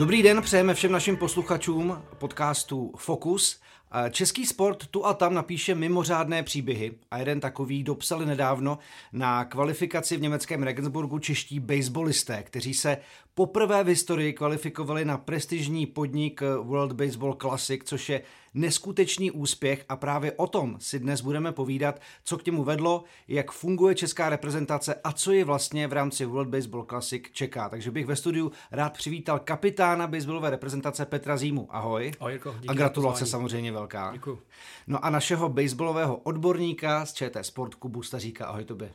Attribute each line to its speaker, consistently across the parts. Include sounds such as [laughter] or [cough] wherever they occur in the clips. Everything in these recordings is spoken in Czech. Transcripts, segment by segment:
Speaker 1: Dobrý den, přejeme všem našim posluchačům podcastu Focus. Český sport tu a tam napíše mimořádné příběhy a jeden takový dopsali nedávno na kvalifikaci v německém Regensburgu čeští baseballisté, kteří se poprvé v historii kvalifikovali na prestižní podnik World Baseball Classic, což je neskutečný úspěch a právě o tom si dnes budeme povídat, co k němu vedlo, jak funguje česká reprezentace a co je vlastně v rámci World Baseball Classic čeká. Takže bych ve studiu rád přivítal kapitána baseballové reprezentace Petra Zímu. Ahoj.
Speaker 2: Ahoj Jirko,
Speaker 1: a gratulace samozřejmě velká.
Speaker 2: Děkuji.
Speaker 1: No a našeho baseballového odborníka z ČT Sport Kubu Staříka. Ahoj tobě.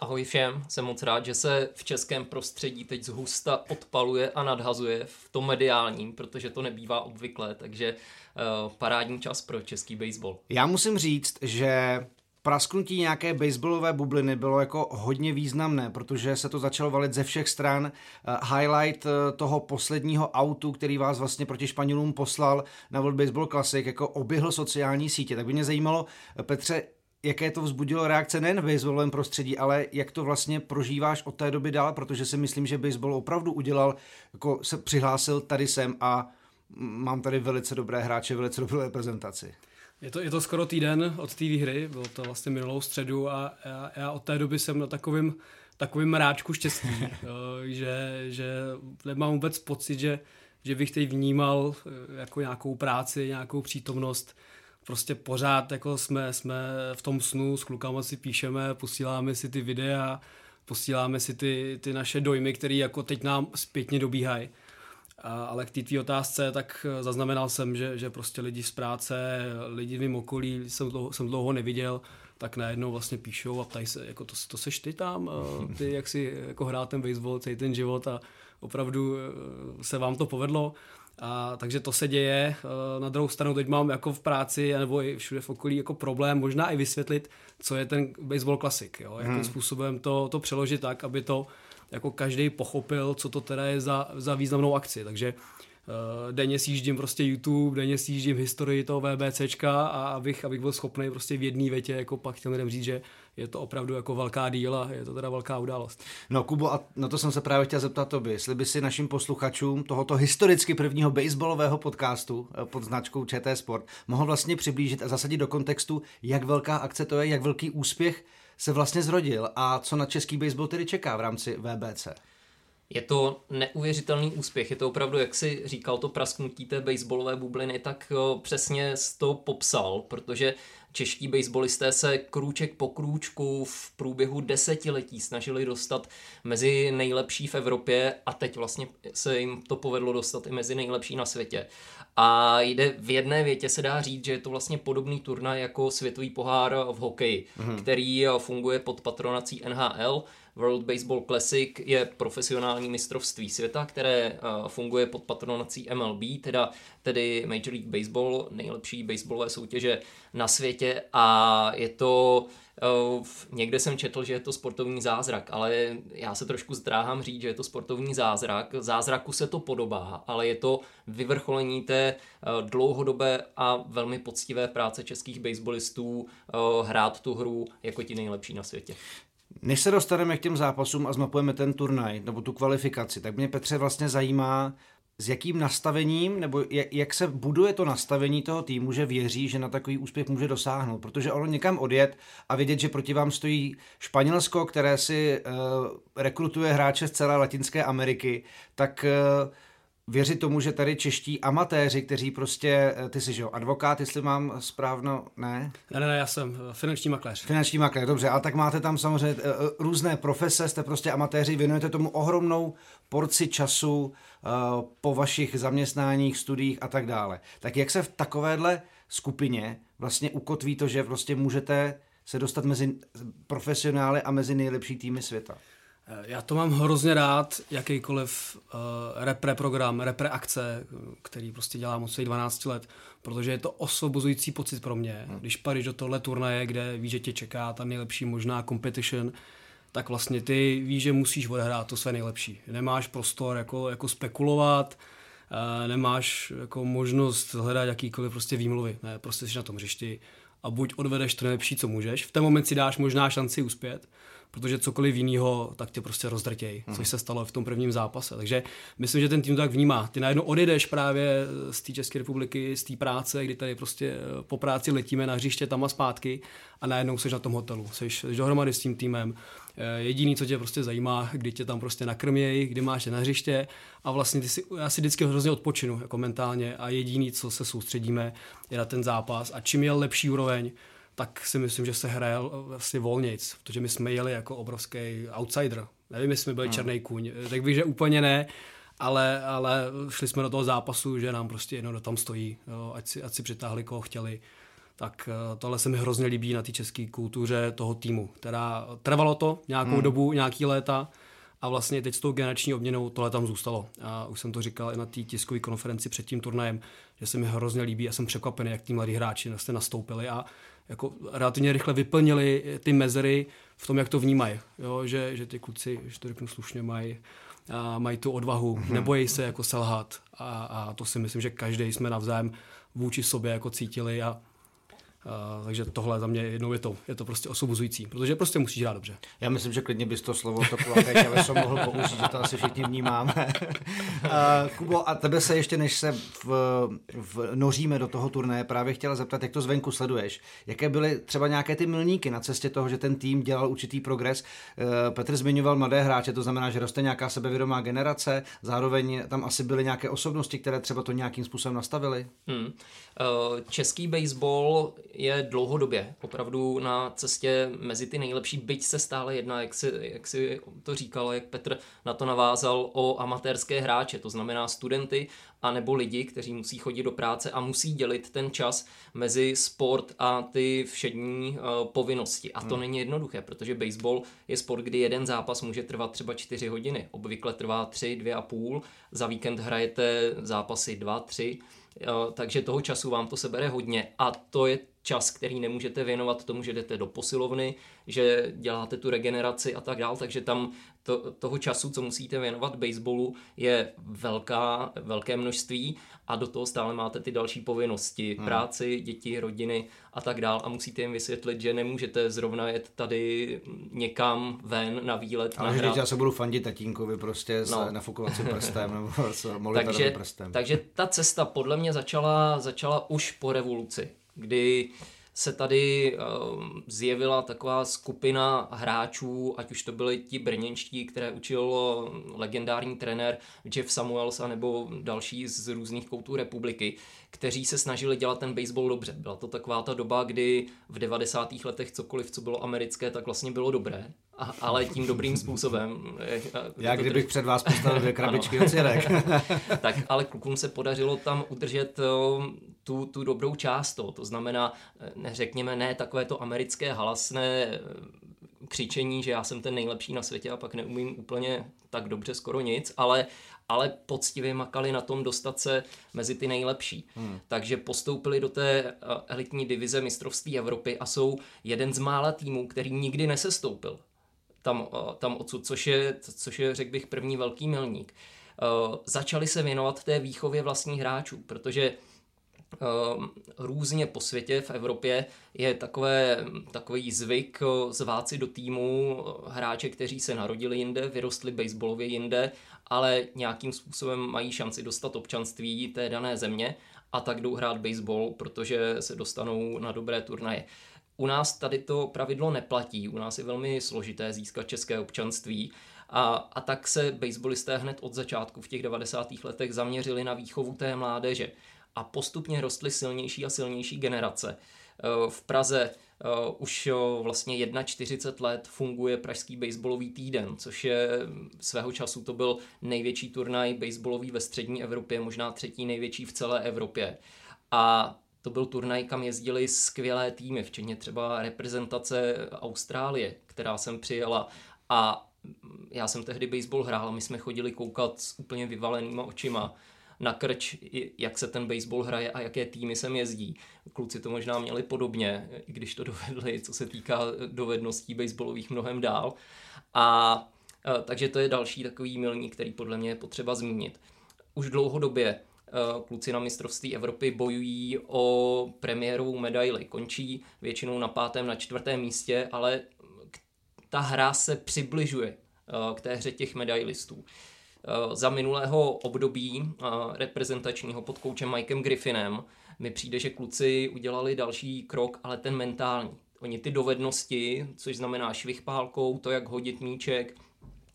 Speaker 3: Ahoj všem, jsem moc rád, že se v českém prostředí teď zhusta odpaluje a nadhazuje v tom mediálním, protože to nebývá obvyklé, takže uh, parádní čas pro český baseball.
Speaker 1: Já musím říct, že prasknutí nějaké baseballové bubliny bylo jako hodně významné, protože se to začalo valit ze všech stran. Uh, highlight uh, toho posledního autu, který vás vlastně proti Španělům poslal na World Baseball Classic, jako oběhl sociální sítě. Tak by mě zajímalo, Petře, jaké to vzbudilo reakce nejen v baseballovém prostředí, ale jak to vlastně prožíváš od té doby dál, protože si myslím, že baseball opravdu udělal, jako se přihlásil tady sem a mám tady velice dobré hráče, velice dobrou reprezentaci.
Speaker 2: Je to, je to skoro týden od té výhry, bylo to vlastně minulou středu a já, já od té doby jsem na takovým, takovým mráčku štěstí, [laughs] že, že nemám vůbec pocit, že, že bych teď vnímal eh, jako nějakou práci, nějakou přítomnost, prostě pořád jako jsme, jsme v tom snu, s klukama si píšeme, posíláme si ty videa, posíláme si ty, ty naše dojmy, které jako teď nám zpětně dobíhají. ale k té otázce, tak zaznamenal jsem, že, že prostě lidi z práce, lidi v mým okolí jsem dlouho, jsem dlouho neviděl, tak najednou vlastně píšou a ptají se, jako to, to seš ty tam, [laughs] ty jak si jako hrál ten baseball celý ten život a opravdu eh, se vám to povedlo. A, takže to se děje. Eh, na druhou stranu teď mám jako v práci nebo i všude v okolí jako problém možná i vysvětlit, co je ten baseball klasik. Jo? Jakým hmm. způsobem to, to přeložit tak, aby to jako každý pochopil, co to teda je za, za významnou akci. Takže uh, denně sjíždím prostě YouTube, denně sjíždím historii toho VBCčka a abych, abych byl schopný prostě v jedné větě jako pak těm lidem říct, že je to opravdu jako velká díla, je to teda velká událost.
Speaker 1: No Kubo, a na to jsem se právě chtěl zeptat tobě, jestli by si našim posluchačům tohoto historicky prvního baseballového podcastu eh, pod značkou ČT Sport mohl vlastně přiblížit a zasadit do kontextu, jak velká akce to je, jak velký úspěch se vlastně zrodil a co na český baseball tedy čeká v rámci VBC.
Speaker 3: Je to neuvěřitelný úspěch, je to opravdu, jak si říkal, to prasknutí té baseballové bubliny, tak přesně to popsal, protože čeští baseballisté se krůček po krůčku v průběhu desetiletí snažili dostat mezi nejlepší v Evropě a teď vlastně se jim to povedlo dostat i mezi nejlepší na světě. A jde v jedné větě se dá říct, že je to vlastně podobný turnaj jako světový pohár v hokeji, mm-hmm. který funguje pod patronací NHL, World Baseball Classic je profesionální mistrovství světa, které funguje pod patronací MLB, teda, tedy Major League Baseball, nejlepší baseballové soutěže na světě a je to Někde jsem četl, že je to sportovní zázrak, ale já se trošku zdráhám říct, že je to sportovní zázrak. Zázraku se to podobá, ale je to vyvrcholení té dlouhodobé a velmi poctivé práce českých baseballistů hrát tu hru jako ti nejlepší na světě.
Speaker 1: Než se dostaneme k těm zápasům a zmapujeme ten turnaj nebo tu kvalifikaci, tak mě Petře vlastně zajímá, s jakým nastavením, nebo jak, jak se buduje to nastavení toho týmu, že věří, že na takový úspěch může dosáhnout. Protože ono někam odjet a vidět, že proti vám stojí Španělsko, které si uh, rekrutuje hráče z celé Latinské Ameriky, tak uh, věřit tomu, že tady čeští amatéři, kteří prostě, eh, ty jsi, že jo, advokát, jestli mám správno, ne?
Speaker 2: Ne, ne, ne, já jsem eh, finanční makléř.
Speaker 1: Finanční makléř, dobře, a tak máte tam samozřejmě uh, různé profese, jste prostě amatéři, věnujete tomu ohromnou porci času po vašich zaměstnáních, studiích a tak dále. Tak jak se v takovéhle skupině vlastně ukotví to, že prostě můžete se dostat mezi profesionály a mezi nejlepší týmy světa?
Speaker 2: Eh, já to mám hrozně rád, jakýkoliv uh, repre program, repre akce, který prostě dělám od svých 12 let, protože je to osvobozující pocit pro mě. Hmm. Když padeš do tohle turnaje, kde víš, že tě čeká ta nejlepší možná competition, tak vlastně ty víš, že musíš odehrát to své nejlepší. Nemáš prostor jako, jako spekulovat, uh, nemáš jako možnost hledat jakýkoliv prostě výmluvy. Ne, prostě jsi na tom hřišti a buď odvedeš to nejlepší, co můžeš, v ten moment si dáš možná šanci uspět, protože cokoliv jiného, tak tě prostě rozdrtěj, hmm. což se stalo v tom prvním zápase. Takže myslím, že ten tým to tak vnímá. Ty najednou odjedeš právě z té České republiky, z té práce, kdy tady prostě eh, po práci letíme na hřiště tam a zpátky a najednou jsi na tom hotelu, jsi dohromady s tím týmem. Eh, jediný, co tě prostě zajímá, kdy tě tam prostě nakrmějí, kdy máš je na hřiště. A vlastně ty si, já si vždycky hrozně odpočinu jako mentálně. A jediný, co se soustředíme, je na ten zápas. A čím je lepší úroveň, tak si myslím, že se hraje vlastně volnějc, protože my jsme jeli jako obrovský outsider. Nevím, jestli jsme byli no. černý kůň, řekl bych, že úplně ne, ale, ale šli jsme do toho zápasu, že nám prostě jedno tam stojí, jo, ať, si, ať si přitáhli, koho chtěli. Tak eh, tohle se mi hrozně líbí na té české kultuře toho týmu, která trvalo to nějakou hmm. dobu, nějaký léta, a vlastně teď s tou generační obměnou tohle tam zůstalo. A už jsem to říkal i na té tiskové konferenci před tím turnajem, že se mi hrozně líbí a jsem překvapený, jak tí mladí hráči jste nastoupili a jako relativně rychle vyplnili ty mezery v tom, jak to vnímají. Jo? Že, že ty kluci, že to řeknu slušně, mají a mají tu odvahu, mm-hmm. nebojí se jako selhat a, a to si myslím, že každý jsme navzájem vůči sobě jako cítili a Uh, takže tohle za mě jednou je to, je to prostě osvobozující, protože prostě musíš hrát dobře.
Speaker 1: Já myslím, že klidně bys to slovo to ale jsem mohl použít, že to asi všichni vnímáme. uh, [laughs] Kubo, a tebe se ještě, než se v, v, noříme do toho turné, právě chtěla zeptat, jak to zvenku sleduješ. Jaké byly třeba nějaké ty milníky na cestě toho, že ten tým dělal určitý progres? Uh, Petr zmiňoval mladé hráče, to znamená, že roste nějaká sebevědomá generace, zároveň tam asi byly nějaké osobnosti, které třeba to nějakým způsobem nastavily? Hmm.
Speaker 3: Český baseball je dlouhodobě opravdu na cestě mezi ty nejlepší, byť se stále jedná, jak si, jak si to říkal, jak Petr na to navázal, o amatérské hráče, to znamená studenty a nebo lidi, kteří musí chodit do práce a musí dělit ten čas mezi sport a ty všední uh, povinnosti. A to hmm. není jednoduché, protože baseball je sport, kdy jeden zápas může trvat třeba 4 hodiny. Obvykle trvá 3, 2 a půl. Za víkend hrajete zápasy 2, 3 takže toho času vám to sebere hodně a to je čas, který nemůžete věnovat tomu, že jdete do posilovny, že děláte tu regeneraci a tak dál, takže tam to, toho času, co musíte věnovat baseballu, je velká, velké množství a do toho stále máte ty další povinnosti, hmm. práci, děti, rodiny a tak dál a musíte jim vysvětlit, že nemůžete zrovna jet tady někam ven na výlet.
Speaker 1: Ale že já se budu fandit tatínkovi prostě s no. nafukovacím prstem nebo s [laughs] takže, prstem.
Speaker 3: Takže ta cesta podle mě začala, začala už po revoluci kdy se tady uh, zjevila taková skupina hráčů, ať už to byli ti brněnští, které učil uh, legendární trenér Jeff Samuels nebo další z různých koutů republiky, kteří se snažili dělat ten baseball dobře. Byla to taková ta doba, kdy v 90. letech cokoliv, co bylo americké, tak vlastně bylo dobré, a, ale tím dobrým způsobem.
Speaker 1: Já kdybych tedy... před vás postavil dvě [laughs] krabičky od [laughs]
Speaker 3: tak ale klukům se podařilo tam udržet uh, tu, tu dobrou část toho. To znamená, neřekněme, ne takové to americké halasné křičení, že já jsem ten nejlepší na světě a pak neumím úplně tak dobře skoro nic, ale, ale poctivě makali na tom dostat se mezi ty nejlepší. Hmm. Takže postoupili do té eh, elitní divize mistrovství Evropy a jsou jeden z mála týmů, který nikdy nesestoupil tam, eh, tam odsud, což je, což je, řekl bych, první velký milník. Uh, začali se věnovat té výchově vlastních hráčů, protože různě po světě, v Evropě je takové, takový zvyk eh, zvát si do týmu eh, hráče, kteří se narodili jinde, vyrostli baseballově jinde, ale nějakým způsobem mají šanci dostat občanství té dané země a tak jdou hrát baseball, protože se dostanou na dobré turnaje. U nás tady to pravidlo neplatí, u nás je velmi složité získat české občanství a, a tak se baseballisté hned od začátku v těch 90. letech zaměřili na výchovu té mládeže a postupně rostly silnější a silnější generace. Eh, v Praze eh, už vlastně 41 let funguje Pražský baseballový týden, což je svého času to byl největší turnaj baseballový ve střední Evropě, možná třetí největší v celé Evropě. A to byl turnaj, kam jezdili skvělé týmy, včetně třeba reprezentace Austrálie, která jsem přijela. A já jsem tehdy baseball hrál a my jsme chodili koukat s úplně vyvalenýma očima na krč, jak se ten baseball hraje a jaké týmy sem jezdí. Kluci to možná měli podobně, i když to [laughs] dovedli, co se týká dovedností baseballových mnohem dál. A takže to je další takový milník, který podle mě je potřeba zmínit. Už dlouhodobě kluci na mistrovství Evropy bojují o premiérovou medaili. Končí většinou na pátém, na čtvrtém místě, ale ta hra se přibližuje k té hře těch medailistů. Za minulého období reprezentačního pod koučem Mikem Griffinem mi přijde, že kluci udělali další krok, ale ten mentální. Oni ty dovednosti, což znamená švih pálkou, to, jak hodit míček,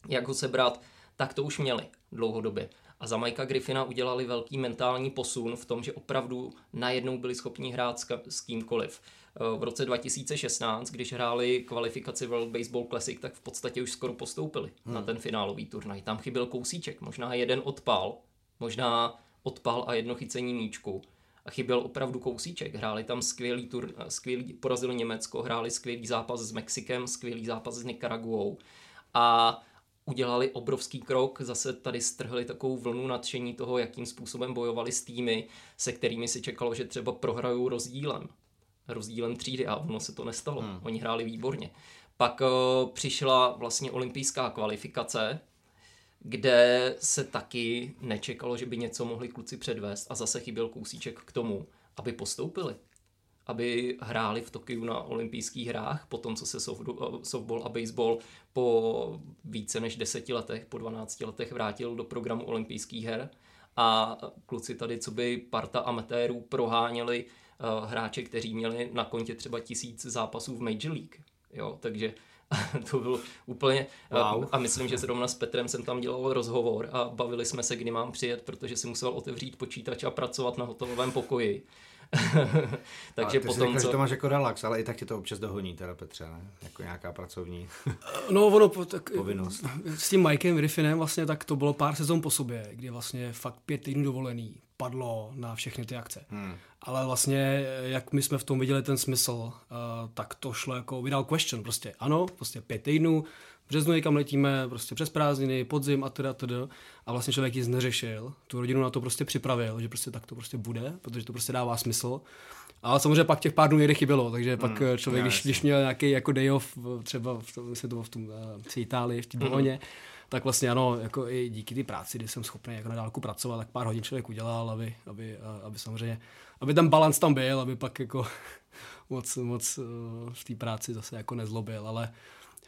Speaker 3: jak ho sebrat, tak to už měli dlouhodobě. A za Mikea Griffina udělali velký mentální posun v tom, že opravdu najednou byli schopni hrát s, s kýmkoliv. Eh, v roce 2016, když hráli kvalifikaci World Baseball Classic, tak v podstatě už skoro postoupili hmm. na ten finálový turnaj. Tam chyběl kousíček, možná jeden odpal, možná odpal a jedno chycení míčku. A chyběl opravdu kousíček. Hráli tam skvělý tur, skvělý, porazili Německo, hráli skvělý zápas s Mexikem, skvělý zápas s Nicaraguou. A udělali obrovský krok, zase tady strhli takovou vlnu nadšení toho, jakým způsobem bojovali s týmy, se kterými si čekalo, že třeba prohrajou rozdílem. Rozdílem třídy a ono se to nestalo. Hmm. Oni hráli výborně. Pak uh, přišla vlastně olympijská kvalifikace, kde se taky nečekalo, že by něco mohli kluci předvést a zase chyběl kousíček k tomu, aby postoupili aby hráli v Tokiu na olympijských hrách, po tom, co se softball a baseball po více než deseti letech, po 12 letech vrátil do programu olympijských her a kluci tady, co by parta amatérů proháněli uh, hráče, kteří měli na kontě třeba tisíc zápasů v Major League. Jo, takže [laughs] to bylo úplně... Wow. A myslím, že zrovna s Petrem jsem tam dělal rozhovor a bavili jsme se, kdy mám přijet, protože si musel otevřít počítač a pracovat na hotelovém pokoji. [laughs]
Speaker 1: Takže ty potom, řekl, co... že to máš jako relax, ale i tak tě to občas dohoní, teda Petře, ne? Jako nějaká pracovní
Speaker 2: no, ono, tak, povinnost. S tím Mikem Griffinem vlastně tak to bylo pár sezon po sobě, kdy vlastně fakt pět týdnů dovolený padlo na všechny ty akce. Hmm. Ale vlastně, jak my jsme v tom viděli ten smysl, uh, tak to šlo jako without question, prostě ano, prostě pět týdnů, březnu někam letíme, prostě přes prázdniny, podzim a teda, teda. A vlastně člověk nic neřešil, tu rodinu na to prostě připravil, že prostě tak to prostě bude, protože to prostě dává smysl. Ale samozřejmě pak těch pár dnů někde chybělo, takže pak hmm, člověk, když, když měl nějaký jako day off, třeba v, tom, to bylo v tom v Itálii, v té Boloně, hmm. tak vlastně ano, jako i díky té práci, kdy jsem schopný jako na dálku pracovat, tak pár hodin člověk udělal, aby, aby, aby samozřejmě, aby ten balans tam byl, aby pak jako [laughs] moc, moc v té práci zase jako nezlobil, ale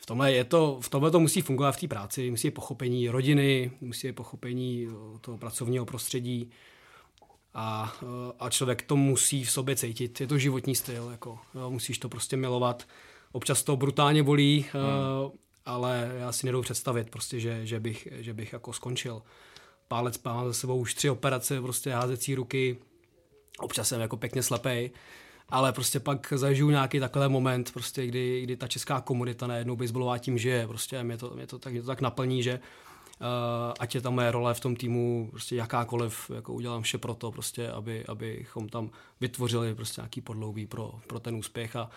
Speaker 2: v tomhle, je to, v tomhle to musí fungovat v té práci, musí být pochopení rodiny, musí být pochopení eh, toho pracovního prostředí a, eh, a člověk to musí v sobě cítit. Je to životní styl, jako, jo, musíš to prostě milovat. Občas to brutálně bolí, eh, hmm. ale já si nedou představit, prostě, že, že, bych, že bych jako skončil. Pálec má za sebou už tři operace, prostě házecí ruky, občas jsem jako pěkně slepej ale prostě pak zažiju nějaký takový moment, prostě, kdy, kdy ta česká komunita najednou baseballová tím žije, prostě mě to, mě to, tak, mě to tak naplní, že uh, ať je tam moje role v tom týmu prostě jakákoliv, jako udělám vše pro to, prostě, aby, abychom tam vytvořili prostě nějaký podloubí pro, pro ten úspěch. A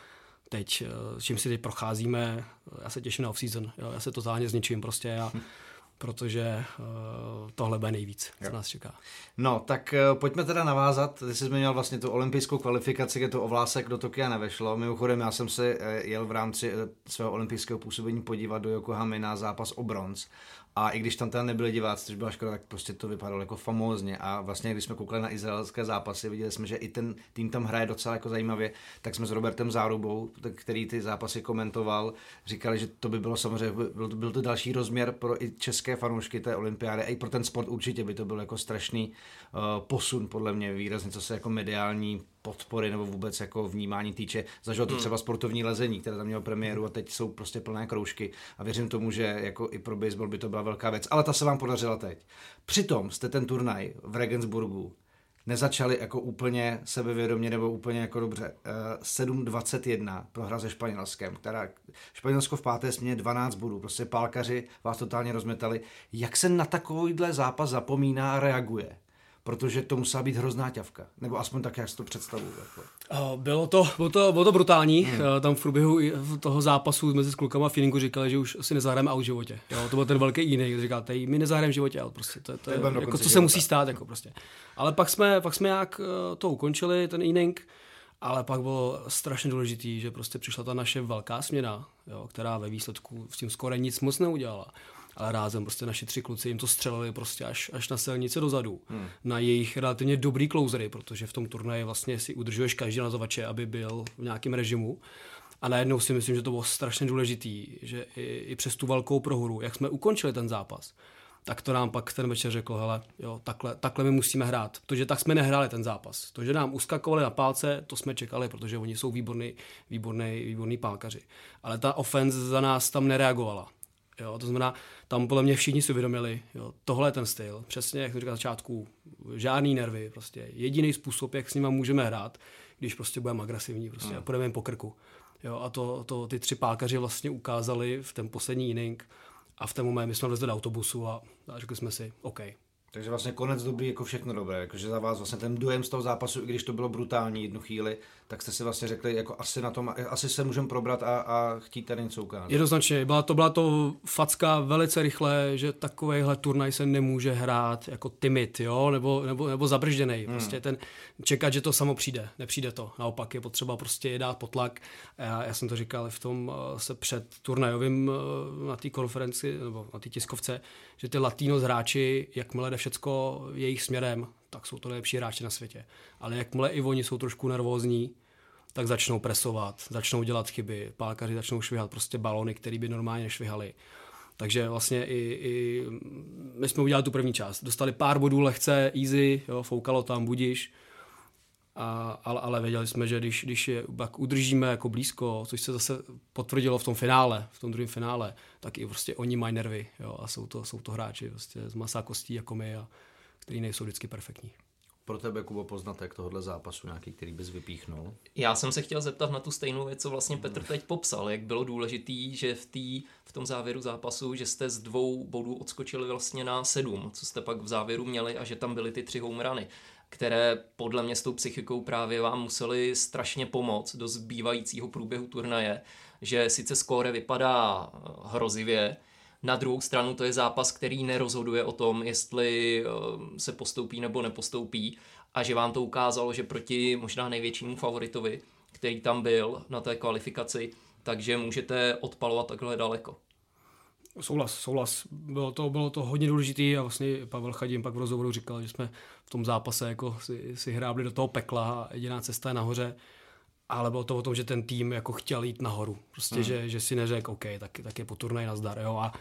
Speaker 2: teď, uh, čím si teď procházíme, já se těším na off-season, jo, já se totálně zničím prostě. A [laughs] protože uh, tohle bude nejvíc, co jo. nás čeká.
Speaker 1: No, tak uh, pojďme teda navázat. Ty jsi zmiňoval vlastně tu olympijskou kvalifikaci, kde to o vlásek do Tokia nevešlo. Mimochodem, já jsem se uh, jel v rámci svého olympijského působení podívat do Yokohamy na zápas o bronz a i když tam teda nebyli diváci, což byla škoda, tak prostě to vypadalo jako famózně. A vlastně, když jsme koukali na izraelské zápasy, viděli jsme, že i ten tým tam hraje docela jako zajímavě, tak jsme s Robertem Zárubou, který ty zápasy komentoval, říkali, že to by bylo samozřejmě, byl to, byl to další rozměr pro i české fanoušky té olympiády, a i pro ten sport určitě by to byl jako strašný posun, podle mě výrazně, co se jako mediální podpory nebo vůbec jako vnímání týče. Zažil to hmm. třeba sportovní lezení, které tam mělo premiéru a teď jsou prostě plné kroužky a věřím tomu, že jako i pro baseball by to byla velká věc. Ale ta se vám podařila teď. Přitom jste ten turnaj v Regensburgu nezačali jako úplně sebevědomě nebo úplně jako dobře. 7-21 eh, prohra se Španělskem, která Španělsko v páté směně 12 bodů, prostě pálkaři vás totálně rozmetali. Jak se na takovýhle zápas zapomíná a reaguje? Protože to musela být hrozná ťavka. Nebo aspoň tak, jak si to představuju. Jako.
Speaker 2: Bylo to, bylo to, bylo to brutální. Hmm. Tam v průběhu toho zápasu mezi s klukama feelingu říkali, že už si nezahrajeme out v životě. Jo, to byl ten velký jiný, říkal, tady my nezahrajeme v životě out. Prostě. To, to, je, jako, co se musí stát. Jako, prostě. Ale pak jsme, pak jsme jak eh, to ukončili, ten inning. Ale pak bylo strašně důležitý, že prostě přišla ta naše velká směna, jo, která ve výsledku s tím skoro nic moc neudělala. Ale rázem prostě naši tři kluci jim to střelili prostě až, až na silnice dozadu, hmm. na jejich relativně dobrý closery, protože v tom turnaji vlastně si udržuješ každý nazovače, aby byl v nějakém režimu. A najednou si myslím, že to bylo strašně důležitý, že i, i přes tu velkou prohru, jak jsme ukončili ten zápas, tak to nám pak ten večer řekl, hele, jo, takhle, takhle my musíme hrát, protože tak jsme nehráli ten zápas. To, že nám uskakovali na pálce, to jsme čekali, protože oni jsou výborný, výborný, výborný pálkaři. Ale ta offense za nás tam nereagovala. Jo, to znamená, tam podle mě všichni si uvědomili, jo, tohle je ten styl. Přesně, jak jsem říkal na začátku, žádný nervy. Prostě jediný způsob, jak s nimi můžeme hrát, když prostě budeme agresivní prostě, hmm. a půjdeme jim po krku. Jo, a to, to ty tři pálkaři vlastně ukázali v ten poslední inning a v ten moment my jsme vlezli do autobusu a, a řekli jsme si, OK,
Speaker 1: takže vlastně konec dobrý, jako všechno dobré. Jakože za vás vlastně ten dojem z toho zápasu, i když to bylo brutální jednu chvíli, tak jste si vlastně řekli, jako asi na tom, asi se můžeme probrat a, a chtít tady něco ukázat.
Speaker 2: Jednoznačně, byla to, byla to facka velice rychle, že takovýhle turnaj se nemůže hrát jako timid, jo, nebo, nebo, nebo zabržděný. Hmm. Prostě ten čekat, že to samo přijde, nepřijde to. Naopak je potřeba prostě je dát potlak. Já, já jsem to říkal v tom eh, se před turnajovým eh, na té konferenci, nebo na té tiskovce, že ty latinos hráči, jakmile jde všecko jejich směrem, tak jsou to nejlepší hráči na světě. Ale jakmile i oni jsou trošku nervózní, tak začnou presovat, začnou dělat chyby, pálkaři začnou švihat prostě balony, které by normálně nešvihali. Takže vlastně i, i my jsme udělali tu první část. Dostali pár bodů lehce, easy, jo, foukalo tam, budíš. A, ale, ale věděli jsme, že když, když je jak udržíme jako blízko, což se zase potvrdilo v tom finále, v tom druhém finále, tak i prostě oni mají nervy jo, a jsou to, jsou to hráči prostě z masa kostí jako my, a, který nejsou vždycky perfektní.
Speaker 1: Pro tebe, Kubo, poznatek tohohle zápasu nějaký, který bys vypíchnul?
Speaker 3: Já jsem se chtěl zeptat na tu stejnou věc, co vlastně Petr teď popsal, jak bylo důležitý, že v, tý, v tom závěru zápasu, že jste z dvou bodů odskočili vlastně na sedm, co jste pak v závěru měli a že tam byly ty tři home runy které podle mě s tou psychikou právě vám museli strašně pomoct do zbývajícího průběhu turnaje, že sice skóre vypadá hrozivě, na druhou stranu to je zápas, který nerozhoduje o tom, jestli eh, se postoupí nebo nepostoupí a že vám to ukázalo, že proti možná největšímu favoritovi, který tam byl na té kvalifikaci, takže můžete odpalovat takhle daleko.
Speaker 2: Souhlas, souhlas. Bylo to, bylo to hodně důležité a vlastně Pavel Chadim pak v rozhovoru říkal, že jsme v tom zápase jako si, si hrábli do toho pekla a jediná cesta je nahoře. Ale bylo to o tom, že ten tým jako chtěl jít nahoru. Prostě, hmm. že, že si neřekl, OK, tak, tak je po turnaj nazdar. Jo? A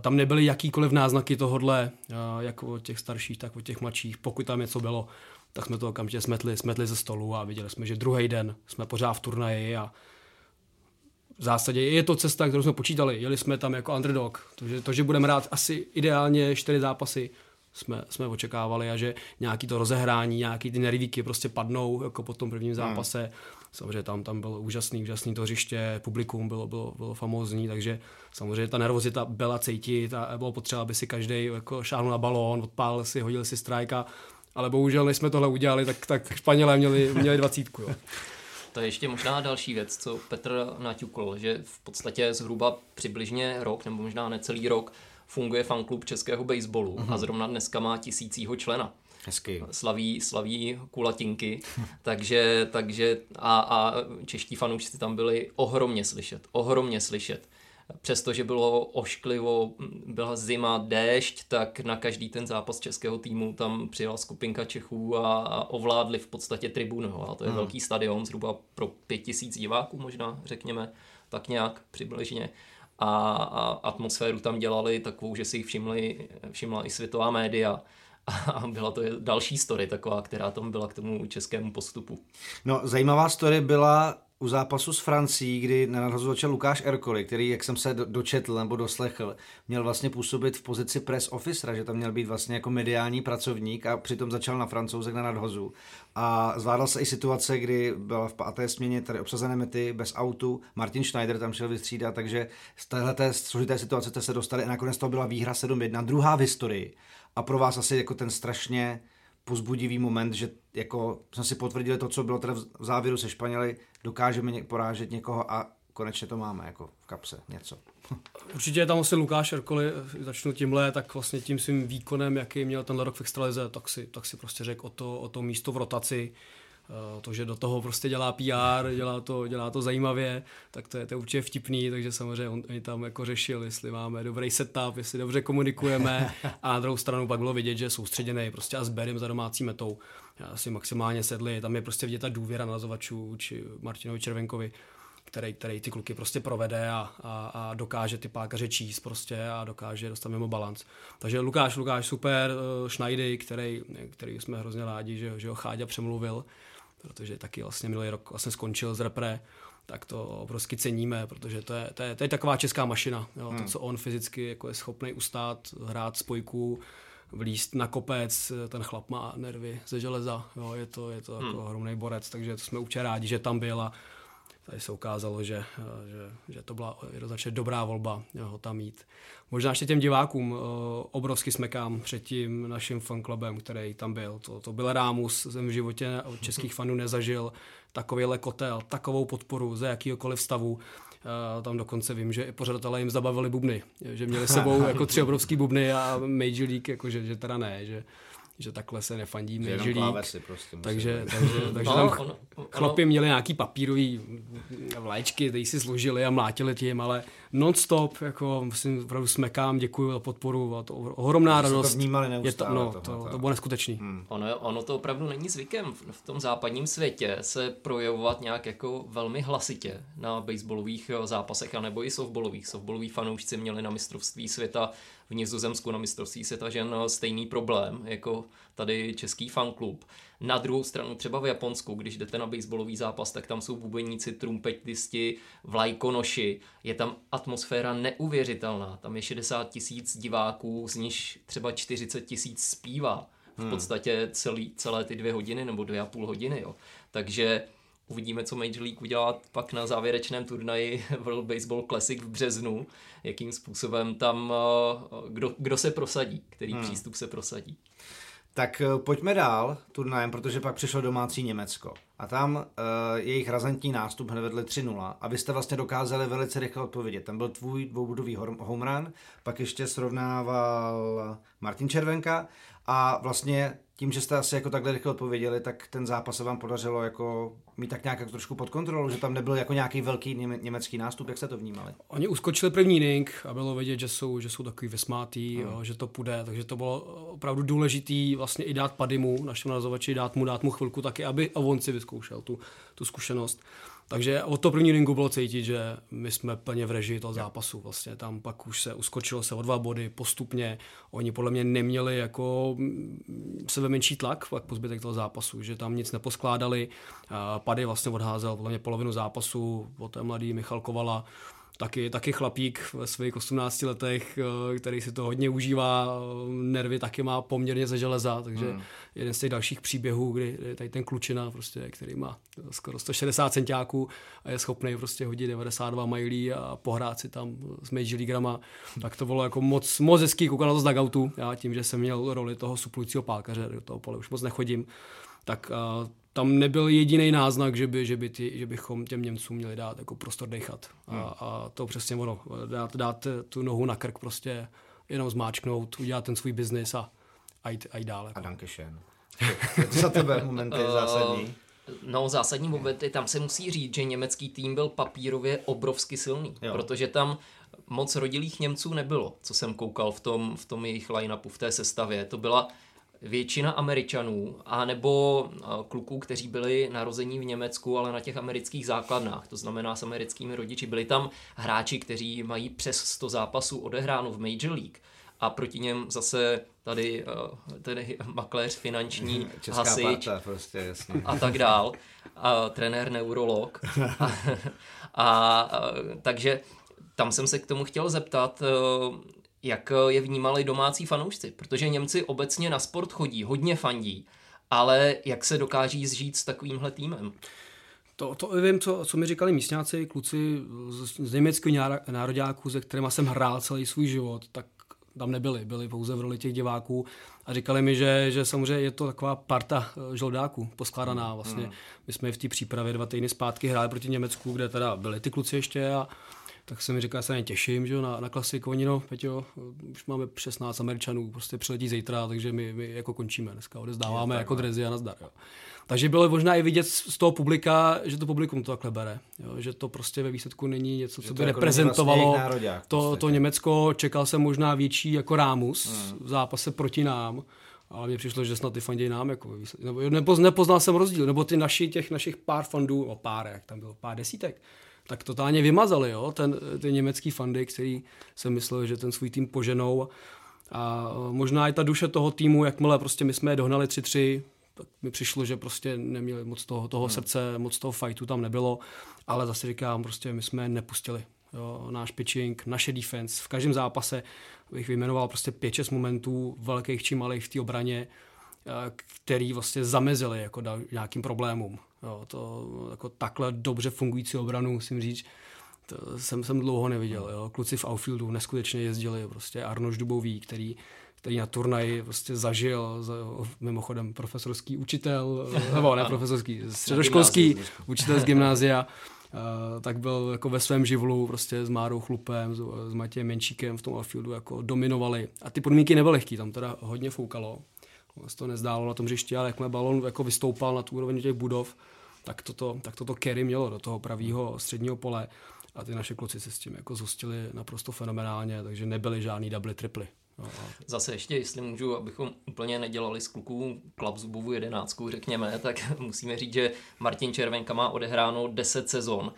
Speaker 2: tam nebyly jakýkoliv náznaky tohodle, jak od těch starších, tak od těch mladších. Pokud tam něco bylo, tak jsme to okamžitě smetli, smetli ze stolu a viděli jsme, že druhý den jsme pořád v turnaji a v zásadě je to cesta, kterou jsme počítali. Jeli jsme tam jako underdog. To, že, to, že budeme hrát asi ideálně čtyři zápasy, jsme, jsme očekávali a že nějaký to rozehrání, nějaký ty nervíky prostě padnou jako po tom prvním hmm. zápase. Hmm. Samozřejmě tam, tam bylo úžasný, úžasný to hřiště, publikum bylo, bylo, bylo famózní, takže samozřejmě ta nervozita byla cítit a bylo potřeba, aby si každý jako šáhnul na balón, odpál si, hodil si strajka, ale bohužel, než jsme tohle udělali, tak, tak Španělé měli, měli dvacítku. Jo.
Speaker 3: To je ještě možná další věc, co Petr naťukl, že v podstatě zhruba přibližně rok, nebo možná necelý rok, funguje fanklub českého baseballu mm-hmm. a zrovna dneska má tisícího člena.
Speaker 1: Hezky.
Speaker 3: Slaví, slaví kulatinky, [laughs] takže, takže a, a čeští fanoušci tam byli ohromně slyšet, ohromně slyšet přestože bylo ošklivo, byla zima, déšť, tak na každý ten zápas českého týmu tam přijela skupinka Čechů a, a ovládli v podstatě tribunu. A to je hmm. velký stadion, zhruba pro pět tisíc diváků možná, řekněme, tak nějak přibližně. A, a atmosféru tam dělali takovou, že si ji všimli, všimla i světová média a byla to další story taková, která tam byla k tomu českému postupu.
Speaker 1: No, zajímavá story byla u zápasu s Francií, kdy na nadhozu začal Lukáš Erkoli, který, jak jsem se dočetl nebo doslechl, měl vlastně působit v pozici press officera, že tam měl být vlastně jako mediální pracovník a přitom začal na francouzek na nadhozu. A zvládal se i situace, kdy byla v páté směně tady obsazené mety bez autu, Martin Schneider tam šel vystřídat, takže z téhleté složité situace jste se dostali a nakonec to byla výhra 7-1, druhá v historii. A pro vás asi jako ten strašně pozbudivý moment, že jako jsme si potvrdili to, co bylo teda v závěru se Španěli, dokážeme porážet někoho a konečně to máme jako v kapse něco. [laughs]
Speaker 2: Určitě je tam vlastně Lukáš Erkoli, začnu tímhle, tak vlastně tím svým výkonem, jaký měl ten rok v extralize, tak si, tak si prostě řekl o to, o to místo v rotaci. Eh, to, že do toho prostě dělá PR, dělá to, dělá to zajímavě, tak to je, to je určitě vtipný, takže samozřejmě on, oni tam jako řešil, jestli máme dobrý setup, jestli dobře komunikujeme [laughs] a na druhou stranu pak bylo vidět, že soustředěný prostě a s Berem za domácí metou. Si maximálně sedli, tam je prostě vidět ta důvěra nazovačů či Martinovi Červenkovi, který, který ty kluky prostě provede a, a, a dokáže ty pákaře číst prostě a dokáže dostat mimo balans. Takže Lukáš, Lukáš super, eh, Schneidy, který, který jsme hrozně rádi, že, že ho Cháďa přemluvil, protože taky vlastně minulý rok vlastně skončil z repre, tak to obrovsky ceníme, protože to je, to je, to je taková česká mašina. Jo? Hmm. To, co on fyzicky jako je schopný ustát, hrát spojku, vlíst na kopec, ten chlap má nervy ze železa, jo? je to, je to jako hmm. jako ohromný borec, takže to jsme určitě rádi, že tam byl a tady se ukázalo, že, že, že to byla jednoznačně dobrá volba ho tam mít. Možná ještě těm divákům uh, obrovsky smekám před tím naším fanklubem, který tam byl. To, to byl Rámus, jsem v životě od českých fanů nezažil takovýhle kotel, takovou podporu ze jakýhokoliv stavu. Uh, tam dokonce vím, že pořadatelé jim zabavili bubny, že měli sebou [laughs] jako tři obrovský bubny a Major League, jako, že, že teda ne, že, že takhle se nefandí Major League.
Speaker 1: Prostě
Speaker 2: takže, takže, takže no, tam ono, ono, chlapi měli nějaký papírový vlaječky, který si složili a mlátili tím, ale non-stop, jako musím opravdu smekám, děkuji za podporu, a to ohromná radost.
Speaker 1: To vnímali neustále.
Speaker 2: Je to, no, to, to, to bylo neskutečný.
Speaker 3: Hmm. Ono, ono to opravdu není zvykem v tom západním světě se projevovat nějak jako velmi hlasitě na baseballových zápasech, anebo i softballových. Softballoví fanoušci měli na mistrovství světa v Nizozemsku na mistrovství světa žen eh, stejný problém jako tady český fanklub. Na druhou stranu třeba v Japonsku, když jdete na baseballový zápas, tak tam jsou bubeníci, trumpetisti, vlajkonoši. Je tam atmosféra neuvěřitelná. Tam je 60 tisíc diváků, z nich třeba 40 tisíc zpívá. V hmm. podstatě celý, celé ty dvě hodiny nebo dvě a půl hodiny. Jo. Takže Uvidíme, co Major League udělá pak na závěrečném turnaji [laughs] World Baseball Classic v březnu, jakým způsobem tam, eh, kdo, kdo se prosadí, který hmm. přístup se prosadí.
Speaker 1: Tak eh, pojďme dál turnajem, protože pak přišlo domácí Německo. A tam uh, jejich razantní nástup hned vedli 3-0 a vy jste vlastně dokázali velice rychle odpovědět. Tam byl tvůj dvoubudový home run, pak ještě srovnával Martin Červenka a vlastně tím, že jste asi jako takhle rychle odpověděli, tak ten zápas se vám podařilo jako mít tak nějak trošku pod kontrolou, že tam nebyl jako nějaký velký německý nástup, jak se to vnímali?
Speaker 2: Oni uskočili první inning a bylo vidět, že jsou, že jsou takový vysmátý, hmm. jo, že to půjde, takže to bylo opravdu důležitý vlastně i dát Padimu, našemu nazovači, dát mu, dát mu chvilku taky, aby on si vyzkoušel tu, tu zkušenost. Takže od toho první ringu bylo cítit, že my jsme plně v režii toho zápasu. Vlastně tam pak už se uskočilo se o dva body postupně. Oni podle mě neměli jako mm, sebe menší tlak pak po zbytek toho zápasu, že tam nic neposkládali. Pady vlastně odházel podle mě polovinu zápasu, poté mladý Michal Kovala taky, taky chlapík ve svých 18 letech, eh, který si to hodně užívá, nervy taky má poměrně ze železa, takže hmm. jeden z těch dalších příběhů, kdy tady ten klučina, prostě, který má skoro 160 centiáků a je schopný prostě hodit 92 mailí a pohrát si tam s Major Leaguerama, tak to bylo jako moc, moc hezký koukat na to z dugoutu. Já tím, že jsem měl roli toho suplujícího pálkaře, do toho pole už moc nechodím, tak uh, tam nebyl jediný náznak, že, by, že, by ty, že bychom těm Němcům měli dát jako prostor dechat. A, hmm. a to přesně ono, dát, dát tu nohu na krk prostě jenom zmáčknout, udělat ten svůj biznis a, a, jít, a jít dále.
Speaker 1: A Dankeschön. Co za tebe momenty [laughs] eh, zásadní?
Speaker 3: No, zásadní momenty, tam se musí říct, že německý tým byl papírově obrovsky silný, jo. protože tam moc rodilých Němců nebylo, co jsem koukal v tom, v tom jejich line-upu, v té sestavě. To byla většina Američanů, anebo kluků, kteří byli narození v Německu, ale na těch amerických základnách, to znamená s americkými rodiči. Byli tam hráči, kteří mají přes 100 zápasů odehráno v Major League a proti něm zase tady ten makléř finanční, [laughs]
Speaker 1: Česká
Speaker 3: hasič
Speaker 1: parta, prostě, jasně.
Speaker 3: a tak dál, a trenér neurolog. [laughs] a, a, a, takže tam jsem se k tomu chtěl zeptat, jak eh, je vnímali domácí fanoušci, protože Němci obecně na sport chodí, hodně fandí, ale jak se dokáží zžít s takovýmhle týmem?
Speaker 2: To, to vím, co, co mi říkali místňáci, kluci z, z německých nároďáků, se kterými jsem hrál celý svůj život, tak tam nebyli, byli pouze v roli těch diváků a říkali mi, že, že samozřejmě je to taková parta eh, žoldáků poskládaná vlastně. Hmm. My jsme v té přípravě dva týdny zpátky hráli proti Německu, kde teda byli ty kluci ještě a tak jsem mi říkal, že se těším že, na, na klasiku. Oni no, Peťo, už máme 16 Američanů, prostě přiletí zítra, takže my, my jako končíme dneska, odezdáváme jako drezy a nazdar. Jo. Takže bylo možná i vidět z toho publika, že to publikum to takhle bere. Jo? Že to prostě ve výsledku není něco, co by jako reprezentovalo vlastně to, to Německo. Čekal jsem možná větší jako rámus hmm. v zápase proti nám. Ale mně přišlo, že snad ty fandějí nám, jako, nebo nepoznal, nepoznal jsem rozdíl, nebo ty naši, těch našich pár fandů, o pár, jak tam bylo, pár desítek, tak totálně vymazali, jo, ten, ty německý fandy, který jsem myslel, že ten svůj tým poženou. A možná i ta duše toho týmu, jakmile prostě my jsme je dohnali 3-3, tak mi přišlo, že prostě neměli moc toho, toho hmm. srdce, moc toho fightu tam nebylo, ale zase říkám, prostě my jsme nepustili. Jo, náš pitching, naše defense, v každém zápase bych vyjmenoval prostě 5-6 momentů velkých či malých v té obraně, eh, který vlastně zamezili jako nějakým problémům. Jo, to jako takhle dobře fungující obranu, musím říct, to jsem, jsem dlouho neviděl. Jo. Kluci v outfieldu neskutečně jezdili, prostě Arnoš Dubový, který, který na turnaji prostě zažil, za, mimochodem profesorský učitel, [laughs] nebo ne profesorský, středoškolský učitel z gymnázia, Uh, tak byl jako ve svém živlu prostě s Márou Chlupem, s, s Matějem Menšíkem v tom outfieldu jako dominovali. A ty podmínky nebyly lehké, tam teda hodně foukalo. Se to nezdálo na tom hřišti, ale jakmile balon jako vystoupal na tu úroveň těch budov, tak toto, tak toto carry mělo do toho pravého středního pole a ty naše kluci se s tím jako zhostili naprosto fenomenálně, takže nebyly žádný double triply. No,
Speaker 3: Zase ještě, jestli můžu, abychom úplně nedělali z kluků klapzubovu jedenáctku, řekněme, tak [laughs] musíme říct, že Martin Červenka má odehráno 10 sezon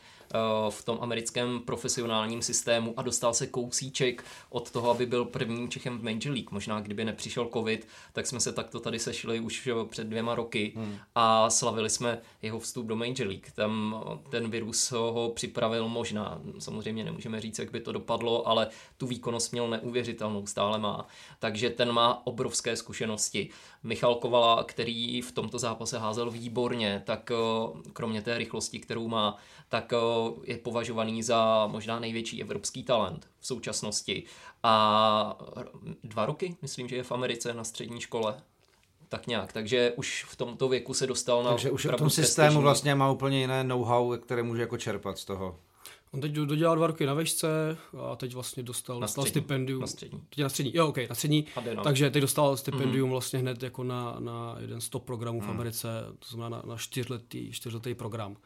Speaker 3: v tom americkém profesionálním systému a dostal se kousíček od toho, aby byl prvním Čechem v Major League. Možná kdyby nepřišel covid, tak jsme se takto tady sešli už před dvěma roky hmm. a slavili jsme jeho vstup do Major League. Tam ten virus ho připravil možná, samozřejmě nemůžeme říct, jak by to dopadlo, ale tu výkonnost měl neuvěřitelnou, stále má. Takže ten má obrovské zkušenosti. Michal Kovala, který v tomto zápase házel výborně, tak eh, kromě té rychlosti, kterou má, tak eh, je považovaný za možná největší evropský talent v současnosti. A dva roky, myslím, že je v Americe na střední škole. Tak nějak, takže už v tomto věku se dostal na
Speaker 1: Takže už v tom systému vlastně má úplně jiné know-how, které může jako čerpat z toho.
Speaker 2: On teď dodělal dva roky na vešce a teď vlastně dostal,
Speaker 3: na
Speaker 2: dostal stipendium.
Speaker 3: Na střední.
Speaker 2: Teď na střední, jo, ok, na střední. Takže teď dostal stipendium mm-hmm. vlastně hned jako na, na jeden z top programů mm. v Americe, to znamená na, na čtyřletý, čtyřletý program.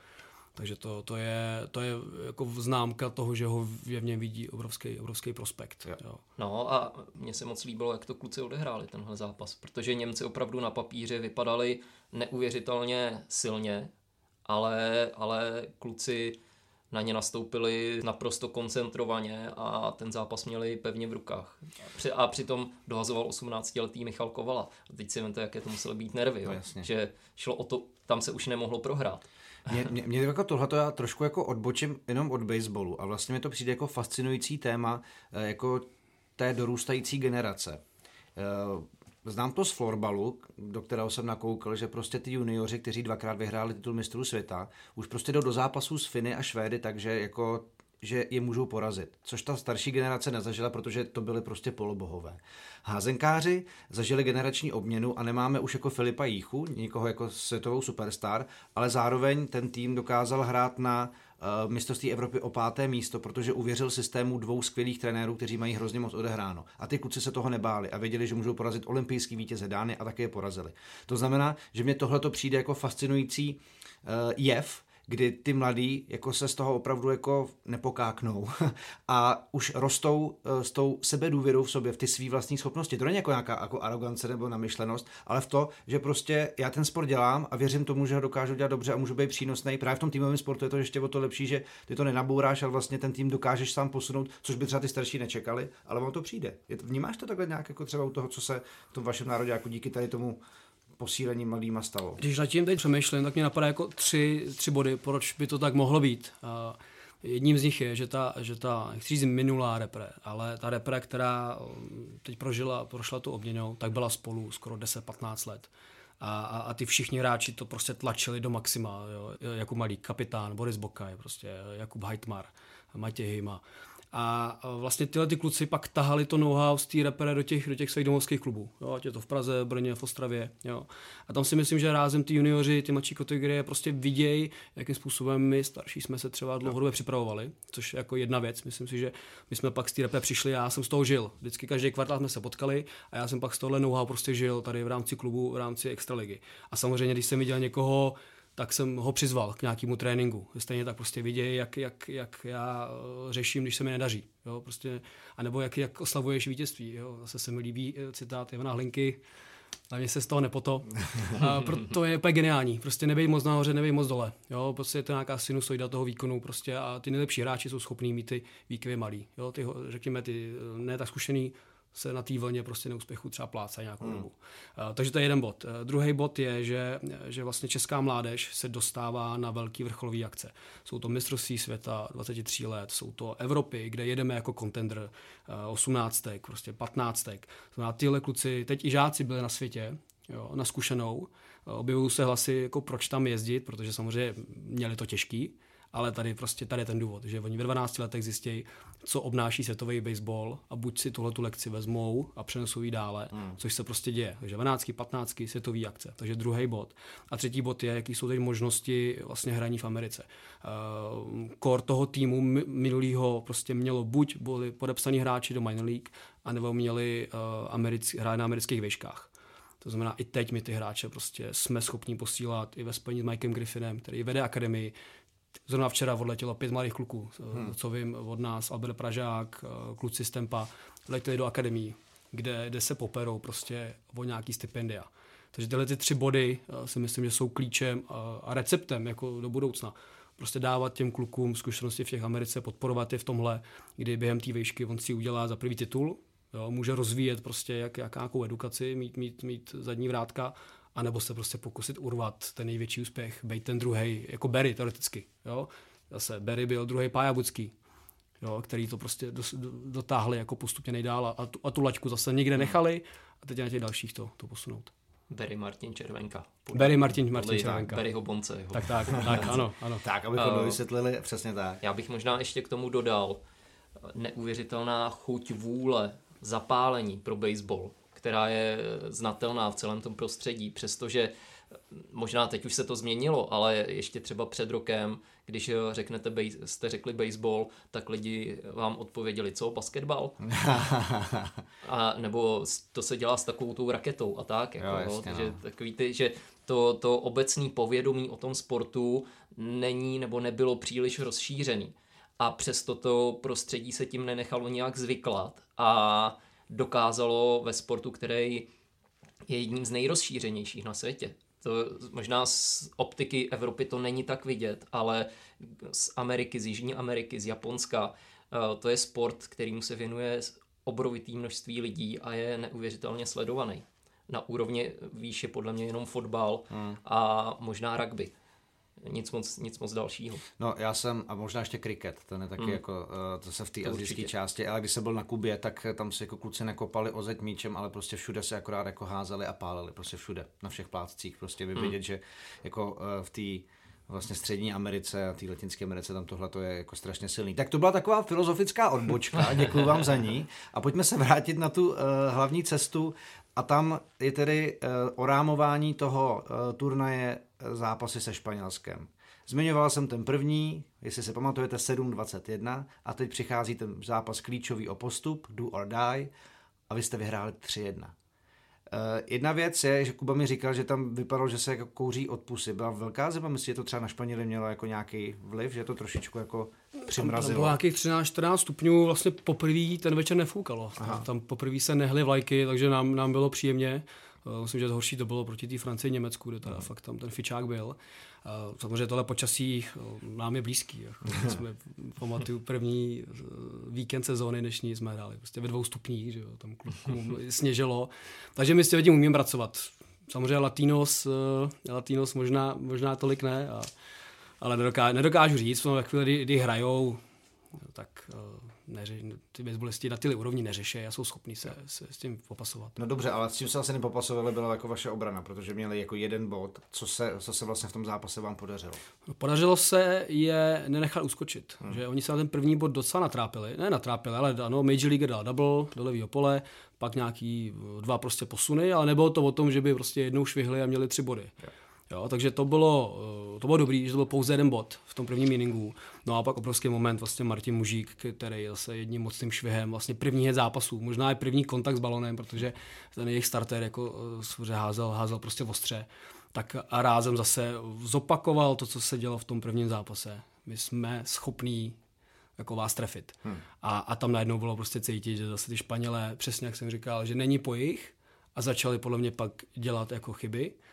Speaker 2: Takže to, to, je, to je jako známka toho, že ho v něm vidí obrovský, obrovský prospekt. Jo. Jo.
Speaker 3: No a mně se moc líbilo, jak to kluci odehráli tenhle zápas, protože Němci opravdu na papíře vypadali neuvěřitelně silně, ale, ale kluci na ně nastoupili naprosto koncentrovaně a ten zápas měli pevně v rukách. A přitom dohazoval 18-letý Michal Kovala. A teď si vemte, jaké to muselo být nervy. No, že šlo o to, tam se už nemohlo prohrát.
Speaker 1: Mě, mě, mě jako tohleto já trošku jako odbočím jenom od baseballu a vlastně mi to přijde jako fascinující téma eh, jako té dorůstající generace. Eh, znám to z florbalu, do kterého jsem nakoukal, že prostě ty junioři, kteří dvakrát vyhráli titul mistrů světa, už prostě jdou do zápasů s Finy a Švédy, takže jako že je můžou porazit. Což ta starší generace nezažila, protože to byly prostě polobohové. Házenkáři zažili generační obměnu a nemáme už jako Filipa Jíchu, nikoho jako světovou superstar, ale zároveň ten tým dokázal hrát na uh, mistrovství Evropy o páté místo, protože uvěřil systému dvou skvělých trenérů, kteří mají hrozně moc odehráno. A ty kluci se toho nebáli a věděli, že můžou porazit olympijský vítěze Dány a také je porazili. To znamená, že mě tohle přijde jako fascinující uh, jev, kdy ty mladí jako se z toho opravdu jako nepokáknou [laughs] a už rostou eh, s tou sebedůvěrou v sobě, v ty své vlastní schopnosti. To není jako nějaká jako arogance nebo namyšlenost, ale v to, že prostě já ten sport dělám a věřím tomu, že ho dokážu dělat dobře a můžu být přínosný. Právě v tom týmovém sportu je to ještě o to lepší, že ty to nenabouráš, ale vlastně ten tým dokážeš sám posunout, což by třeba ty starší nečekali, ale vám to přijde. Vnímáš to takhle nějak jako třeba u toho, co se v tom vašem národě jako díky tady tomu posílení mladýma stalo.
Speaker 2: Když nad tím teď přemýšlím, tak mě napadá jako tři, tři body, proč by to tak mohlo být. Uh, jedním z nich je, že ta, že ta chci říct minulá repre, ale ta repre, která um, teď prožila, prošla tu obměnou, tak byla spolu skoro 10-15 let. A, a, a ty všichni hráči to prostě tlačili do maxima. Jo. Jakub Malý, kapitán, Boris Bokaj, prostě Jakub Heitmar, Matěj Hima. A vlastně tyhle ty kluci pak tahali to know-how z té repere do těch, do těch svých domovských klubů. Jo, ať je to v Praze, Brně, v Ostravě. Jo. A tam si myslím, že rázem ty junioři, ty mladší kategorie prostě vidějí, jakým způsobem my starší jsme se třeba dlouhodobě připravovali, což je jako jedna věc. Myslím si, že my jsme pak z té repre přišli a já jsem z toho žil. Vždycky každý kvartál jsme se potkali a já jsem pak z tohle know-how prostě žil tady v rámci klubu, v rámci extraligy. A samozřejmě, když jsem viděl někoho, tak jsem ho přizval k nějakému tréninku. Stejně tak prostě vidějí, jak, jak, jak já eh, řeším, když se mi nedaří. Jo? Prostě, a nebo jak, jak oslavuješ vítězství. Jo? Zase se mi líbí eh, citát Ivana Hlinky, mě se z toho nepoto. A proto je úplně geniální. Prostě nebej moc nahoře, nebej moc dole. Jo, prostě je to nějaká sinusoida toho výkonu prostě a ty nejlepší hráči jsou schopní mít ty výkyvy malý. Jo, ty, řekněme, ty eh, ne tak zkušený se na té vlně prostě neúspěchu třeba plácají nějakou hmm. dobu. Uh, takže to je jeden bod. Uh, druhý bod je, že, že vlastně česká mládež se dostává na velký vrcholový akce. Jsou to mistrovství světa 23 let, jsou to Evropy, kde jedeme jako contender uh, 18, prostě 15. Znamená, tyhle kluci, teď i žáci byli na světě, jo, na zkušenou, objevují se hlasy, jako proč tam jezdit, protože samozřejmě měli to těžký, ale tady prostě tady je ten důvod, že oni ve 12 letech zjistějí, co obnáší světový baseball a buď si tuhle tu lekci vezmou a přenesou ji dále, hmm. což se prostě děje. Takže 12, 15 světový akce. Takže druhý bod. A třetí bod je, jaký jsou teď možnosti vlastně hraní v Americe. Uh, core toho týmu minulýho prostě mělo buď byli podepsaní hráči do minor league, anebo měli uh, americ, hrát na amerických výškách. To znamená, i teď my ty hráče prostě jsme schopni posílat i ve spojení s Mikem Griffinem, který vede akademii, Zrovna včera odletělo pět malých kluků, hmm. co vím od nás, Albert Pražák, eh, kluci z Tempa, letěli do akademii, kde, kde se poperou prostě o nějaký stipendia. Takže tyhle ty tři body eh, si myslím, že jsou klíčem a receptem jako do budoucna. Prostě dávat těm klukům zkušenosti v těch Americe, podporovat je v tomhle, kdy během té výšky on si udělá za prvý titul, jo, může rozvíjet prostě jak, jak nějakou edukaci, mít, mít, mít zadní vrátka anebo se prostě pokusit urvat ten největší úspěch, být ten druhý, jako Barry teoreticky. Jo? Zase Barry byl druhý Pájabucký, jo, který to prostě dotáhli jako postupně nejdál a tu, a tu laťku zase někde nechali a teď na těch dalších to, to posunout.
Speaker 3: Barry Martin Červenka.
Speaker 2: Podle, Barry Martin, Martin Červenka.
Speaker 3: Barryho Bonce.
Speaker 2: Tak, tak, tak, [laughs] ano, ano.
Speaker 1: Tak, abychom uh, vysvětlili přesně tak.
Speaker 3: Já bych možná ještě k tomu dodal neuvěřitelná chuť vůle, zapálení pro baseball která je znatelná v celém tom prostředí, přestože možná teď už se to změnilo, ale ještě třeba před rokem, když řeknete, jste řekli baseball, tak lidi vám odpověděli, co, basketbal? [laughs] a, nebo to se dělá s takovou tou raketou a tak. Jako,
Speaker 1: jo, jasně,
Speaker 3: takže
Speaker 1: no.
Speaker 3: takový ty, že to, to obecní povědomí o tom sportu není nebo nebylo příliš rozšířený. A přesto to prostředí se tím nenechalo nějak zvyklat. A dokázalo ve sportu, který je jedním z nejrozšířenějších na světě. To možná z optiky Evropy to není tak vidět, ale z Ameriky, z Jižní Ameriky, z Japonska, eh, to je sport, kterýmu se věnuje obrovitý množství lidí a je neuvěřitelně sledovaný. Na úrovni výše podle mě jenom fotbal hmm. a možná rugby nic moc, nic moc dalšího.
Speaker 1: No já jsem, a možná ještě kriket, ten je taky mm. jako, uh, to se v té azijské části, ale když jsem byl na Kubě, tak tam se jako kluci nekopali o zeď míčem, ale prostě všude se akorát jako házeli a pálili, prostě všude, na všech plátcích, prostě vy mm. vidět, že jako uh, v té vlastně střední Americe a té latinské Americe tam tohle je jako strašně silný. Tak to byla taková filozofická odbočka, děkuji vám za ní. A pojďme se vrátit na tu uh, hlavní cestu a tam je tedy uh, orámování toho uh, turnaje zápasy se Španělskem. Zmiňoval jsem ten první, jestli se pamatujete, 7-21 a teď přichází ten zápas klíčový o postup, do or die a vy jste vyhráli 3-1. Eh, jedna věc je, že Kuba mi říkal, že tam vypadalo, že se jako kouří od pusy. Byla velká zima, myslíte, že to třeba na Španěli mělo jako nějaký vliv, že to trošičku jako přimrazilo? Tam
Speaker 2: bylo nějakých 13-14 stupňů, vlastně poprvé ten večer nefoukalo. Aha. Tam poprvé se nehly vlajky, takže nám, nám bylo příjemně. Eh, myslím, že to horší to bylo proti té Francii Německu, kde teda mm. fakt tam ten fičák byl. Uh, samozřejmě tohle počasí uh, nám je blízký. Jako. [laughs] jsme, pamatuju, první víkend sezóny dnešní jsme hráli prostě ve dvou stupních, že jo, tam klukům [laughs] sněžilo. Takže my s tím umíme pracovat. Samozřejmě Latinos, Latinos možná, možná tolik ne, a, ale nedokážu, nedokážu říct, no, ve chvíli, kdy, kdy hrajou, tak uh, neři, ty baseballisti na ty úrovni neřeší a jsou schopní se, se, s tím popasovat.
Speaker 1: No dobře, ale s čím se asi nepopasovali, byla jako vaše obrana, protože měli jako jeden bod. Co se, co se vlastně v tom zápase vám podařilo?
Speaker 2: No, podařilo se je nenechat uskočit. Hmm. Že oni se na ten první bod docela natrápili. Ne natrápili, ale ano, Major League dal double do levého pole, pak nějaký dva prostě posuny, ale nebylo to o tom, že by prostě jednou švihli a měli tři body. Yeah. Jo, takže to bylo, eh, to bylo dobrý, že to byl pouze jeden bod v tom prvním inningu. No a pak obrovský moment vlastně Martin Mužík, který zase jedním mocným švihem, vlastně první het zápasů, možná i první kontakt s balonem, protože ten jejich starter jako uh, házel, házel prostě ostře. Tak a rázem zase zopakoval to, co se dělo v tom prvním zápase. My jsme schopní jako vás trefit. Hmm. A, a tam najednou bylo prostě cítit, že zase ty Španělé, přesně jak jsem říkal, že není po jich a začali podle mě pak dělat jako chyby Eh,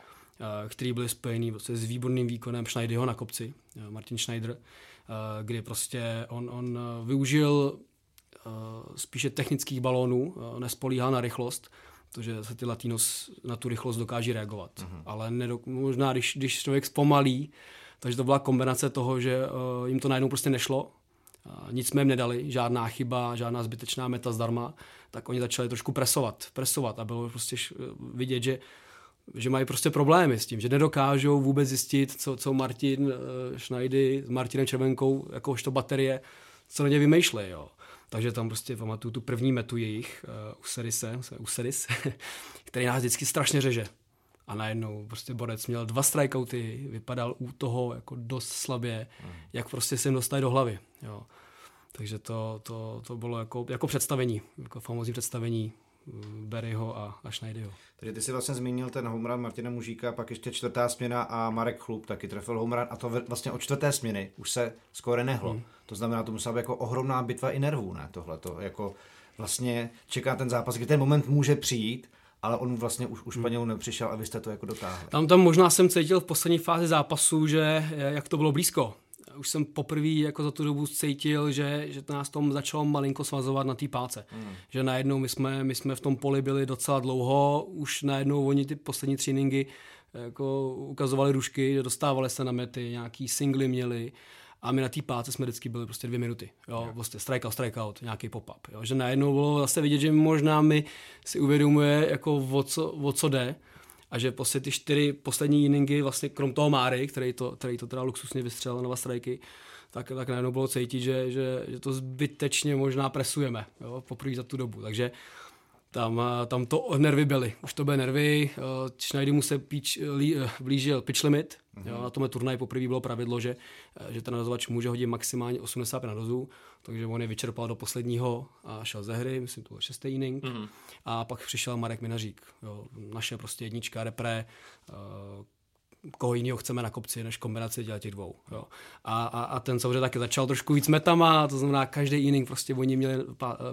Speaker 2: který byly spojený prostě s výborným výkonem Schneiderho na kopci, eh, Martin Schneider, eh, kdy prostě on, on využil spíše technických balónů, nespolíhal na rychlost, protože se ty Latinos na tu rychlost dokáží reagovat. Uh-huh. Ale nedok- možná, když, když člověk zpomalí, takže to byla kombinace toho, že jim to najednou prostě nešlo, nic jsme jim nedali, žádná chyba, žádná zbytečná meta zdarma, tak oni začali trošku presovat, presovat a bylo prostě vidět, že že mají prostě problémy s tím, že nedokážou vůbec zjistit, co, co Martin eh, Schneidy s Martinem Červenkou, jakožto baterie, co na ně vymýšlej, jo. Takže tam prostě pamatuju tu první metu jejich, uh, Userise, Useris, [laughs] který nás vždycky strašně řeže. A najednou prostě Borec měl dva strikeouty, vypadal u toho jako dost slabě, mm. jak prostě se jim dostali do hlavy. Jo. Takže to, to, to bylo jako, jako představení, jako famózní představení Berryho a, a Schneidyho.
Speaker 1: Takže ty si vlastně zmínil ten homerun Martina Mužíka, pak ještě čtvrtá směna a Marek Chlup taky trefil homerun a to vlastně od čtvrté směny už se skoro nehlo. Hmm. To znamená, to musela být jako ohromná bitva i nervů, ne? Tohle to jako vlastně čeká ten zápas, kdy ten moment může přijít, ale on vlastně už, už Španělů nepřišel a vy jste to jako dotáhli.
Speaker 2: Tam, tam možná jsem cítil v poslední fázi zápasu, že jak to bylo blízko už jsem poprvé jako za tu dobu cítil, že, že to nás tom začalo malinko svazovat na té páce. Mm. Že najednou my jsme, my jsme v tom poli byli docela dlouho, už najednou oni ty poslední tréninky jako ukazovali rušky, že dostávali se na mety, nějaký singly měli a my na té páce jsme vždycky byli prostě dvě minuty. Jo, yeah. prostě strikeout, strikeout, nějaký pop-up. Jo, že najednou bylo zase vidět, že možná mi si uvědomuje, jako o co, o co jde a že prostě ty čtyři poslední inningy, vlastně krom toho Máry, který to, který to teda luxusně vystřelil na strajky, tak, tak najednou bylo cítit, že, že, že to zbytečně možná presujeme jo, poprvé za tu dobu. Takže tam, tam to nervy byly. Už to byly nervy. Eh, Schneidy mu se píč, lí, eh, blížil pitch limit. Mm-hmm. Jo, na tomhle turnaji poprvé bylo pravidlo, že, eh, že ten nazovač může hodit maximálně 80 na dozu, takže on je vyčerpal do posledního a šel ze hry, myslím, to byl šestý inning. Mm-hmm. A pak přišel Marek Minařík. Jo, naše prostě jednička, repre, koho jiného chceme na kopci, než kombinaci dělat těch dvou. Jo. A, a, a, ten samozřejmě taky začal trošku víc metama, to znamená každý inning prostě oni měli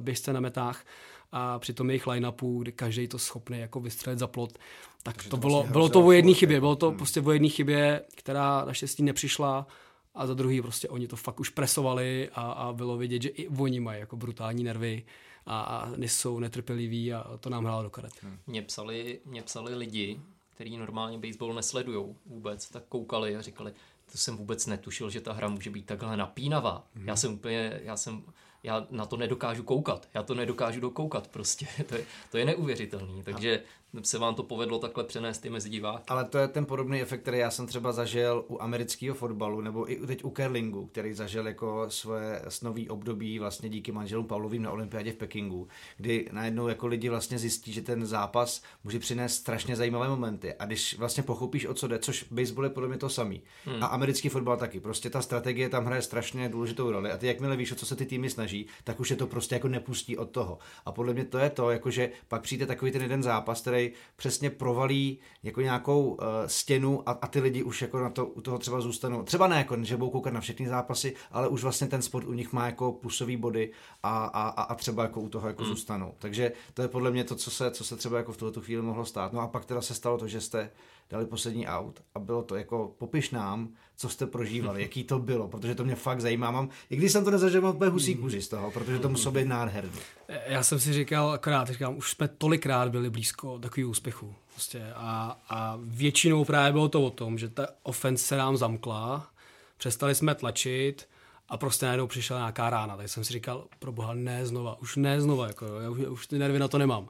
Speaker 2: běžce na metách a při tom jejich line-upu, kdy každý to schopný jako vystřelit za plot, tak Takže to, to bylo, vlastně bylo to o jedné chybě, bylo to hmm. prostě o jedné chybě, která naštěstí nepřišla a za druhý prostě oni to fakt už presovali a, a bylo vidět, že i oni mají jako brutální nervy a, a nejsou netrpěliví a to nám hrálo do karet.
Speaker 3: Hmm. Mě psali, mě psali lidi, kteří normálně baseball nesledují vůbec, tak koukali a říkali, to jsem vůbec netušil, že ta hra může být takhle napínavá. Hmm. Já jsem úplně, já jsem já na to nedokážu koukat. Já to nedokážu dokoukat prostě. [laughs] To je, to je neuvěřitelný. Takže se vám to povedlo takhle přenést i mezi diváky.
Speaker 1: Ale to je ten podobný efekt, který já jsem třeba zažil u amerického fotbalu, nebo i teď u curlingu, který zažil jako svoje snový období vlastně díky manželům Pavlovým na olympiádě v Pekingu, kdy najednou jako lidi vlastně zjistí, že ten zápas může přinést strašně zajímavé momenty. A když vlastně pochopíš, o co jde, což baseball je podle mě to samý. Hmm. A americký fotbal taky. Prostě ta strategie tam hraje strašně důležitou roli. A ty, jakmile víš, o co se ty týmy snaží, tak už je to prostě jako nepustí od toho. A podle mě to je to, jakože pak přijde takový ten jeden zápas, který přesně provalí jako nějakou uh, stěnu a, a ty lidi už jako na to, u toho třeba zůstanou. Třeba ne, jako, že budou koukat na všechny zápasy, ale už vlastně ten sport u nich má jako plusový body a, a, a třeba jako u toho jako hmm. zůstanou. Takže to je podle mě to, co se, co se třeba jako v tuto chvíli mohlo stát. No a pak teda se stalo to, že jste dali poslední aut a bylo to jako popiš nám, co jste prožívali, jaký to bylo, protože to mě fakt zajímá. Mám, I když jsem to nezažil, mám úplně husí kůži z toho, protože to muselo být nádherný.
Speaker 2: Já jsem si říkal akorát, říkám, už jsme tolikrát byli blízko takových úspěchů. Prostě a, a většinou právě bylo to o tom, že ta offense se nám zamkla, přestali jsme tlačit a prostě najednou přišla nějaká rána, tak jsem si říkal, pro boha, ne znova, už ne znova, jako, já už, už ty nervy na to nemám.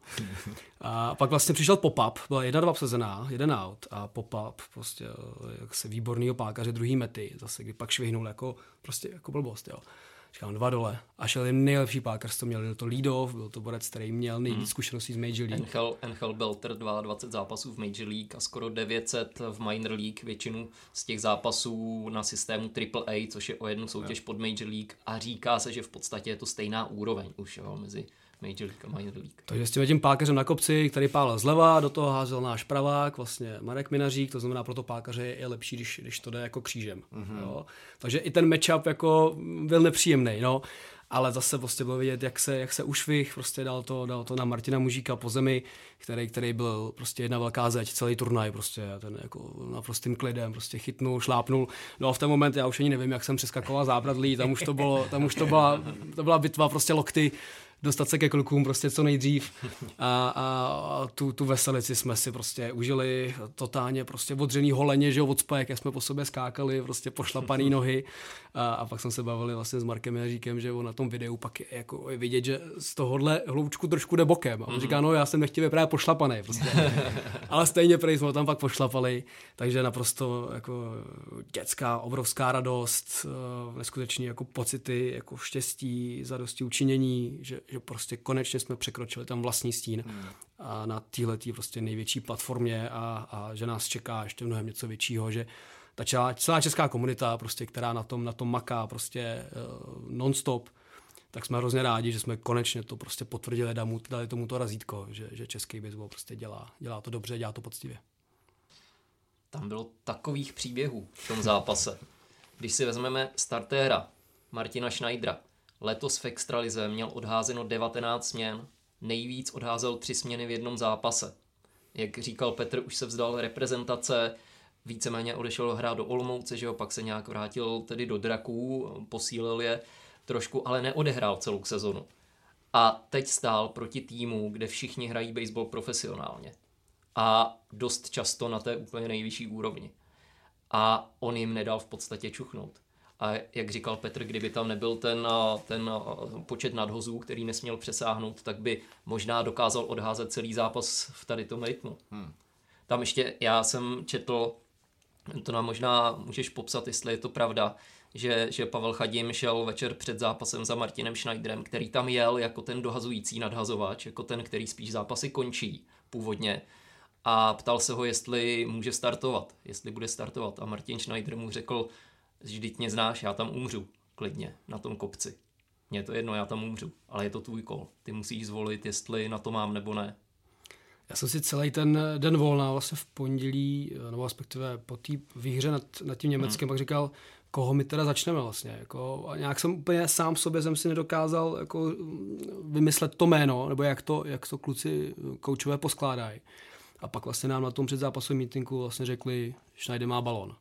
Speaker 2: A pak vlastně přišel pop-up, byla jedna, dva obsazená, jeden out a pop-up, prostě jak se výbornýho pákaře, druhý mety, zase kdy pak švihnul jako, prostě jako blbost, jo říkám dva dole. A šel jim nejlepší pákař, to měl, byl to Lidov, byl to borec, který měl nejvíc hmm. zkušeností z Major League.
Speaker 3: Angel, Angel Belter 22 zápasů v Major League a skoro 900 v Minor League, většinu z těch zápasů na systému AAA, což je o jednu soutěž pod Major League a říká se, že v podstatě je to stejná úroveň už jo, mezi Major League a Minor League.
Speaker 2: Takže s tím tím pákařem na kopci, který pálil zleva, do toho házel náš pravák, vlastně Marek Minařík, to znamená pro to pákaře je lepší, když, když to jde jako křížem. Mm-hmm. Jo. Takže i ten matchup jako byl nepříjemný, no. Ale zase prostě bylo vidět, jak se, jak se ušvih, prostě dal to, dal to na Martina Mužíka po zemi, který, který byl prostě jedna velká zeď, celý turnaj prostě, ten jako naprostým klidem, prostě chytnul, šlápnul. No a v ten moment já už ani nevím, jak jsem přeskakoval zábradlí, tam už to bylo, tam už to byla, to byla bitva prostě lokty, dostat se ke klukům prostě co nejdřív a, a tu, tu veselici jsme si prostě užili totálně prostě odřený holeně, že jo, od spajek, jak jsme po sobě skákali, prostě pošlapaný [laughs] nohy a, a pak jsme se bavili vlastně s Markem Jaříkem, že on na tom videu pak je, jako je vidět, že z tohohle hloučku trošku jde bokem a on mm-hmm. říká, no já jsem nechtěl právě pošlapaný prostě. [laughs] ale stejně prej jsme tam pak pošlapali, takže naprosto jako dětská, obrovská radost, eh, neskutečný jako pocity, jako štěstí, zadosti učinění, že, že prostě konečně jsme překročili tam vlastní stín hmm. a na téhle prostě největší platformě a, a že nás čeká ještě mnohem něco většího, že ta celá, celá česká komunita, prostě, která na tom, na tom maká prostě uh, non-stop, tak jsme hrozně rádi, že jsme konečně to prostě potvrdili, dali, dali tomu to razítko, že, že český baseball prostě dělá, dělá to dobře, dělá to poctivě.
Speaker 3: Tam bylo takových příběhů v tom zápase. Když si vezmeme startéra Martina Schneidera, Letos v extralize měl odházeno 19 směn, nejvíc odházel tři směny v jednom zápase. Jak říkal Petr, už se vzdal reprezentace, víceméně odešel hrát do Olomouce, že jo, pak se nějak vrátil tedy do Draků, posílil je trošku, ale neodehrál celou sezonu. A teď stál proti týmu, kde všichni hrají baseball profesionálně. A dost často na té úplně nejvyšší úrovni. A on jim nedal v podstatě čuchnout. A jak říkal Petr, kdyby tam nebyl ten, ten počet nadhozů, který nesměl přesáhnout, tak by možná dokázal odházet celý zápas v tady tom rytmu. Hmm. Tam ještě já jsem četl, to nám možná můžeš popsat, jestli je to pravda, že, že Pavel Chadim šel večer před zápasem za Martinem Schneiderem, který tam jel jako ten dohazující nadhazovač, jako ten, který spíš zápasy končí původně a ptal se ho, jestli může startovat, jestli bude startovat a Martin Schneider mu řekl, vždyť mě znáš, já tam umřu, klidně, na tom kopci. Mně je to jedno, já tam umřu, ale je to tvůj kol. Ty musíš zvolit, jestli na to mám nebo ne.
Speaker 2: Já jsem si celý ten den volna vlastně v pondělí, nebo respektive po té výhře nad, nad tím Německem, hmm. pak říkal, koho my teda začneme vlastně. Jako, a nějak jsem úplně sám sobě jsem si nedokázal jako vymyslet to jméno, nebo jak to, jak to kluci koučové poskládají. A pak vlastně nám na tom předzápasovém mítinku vlastně řekli, Schneider má balon.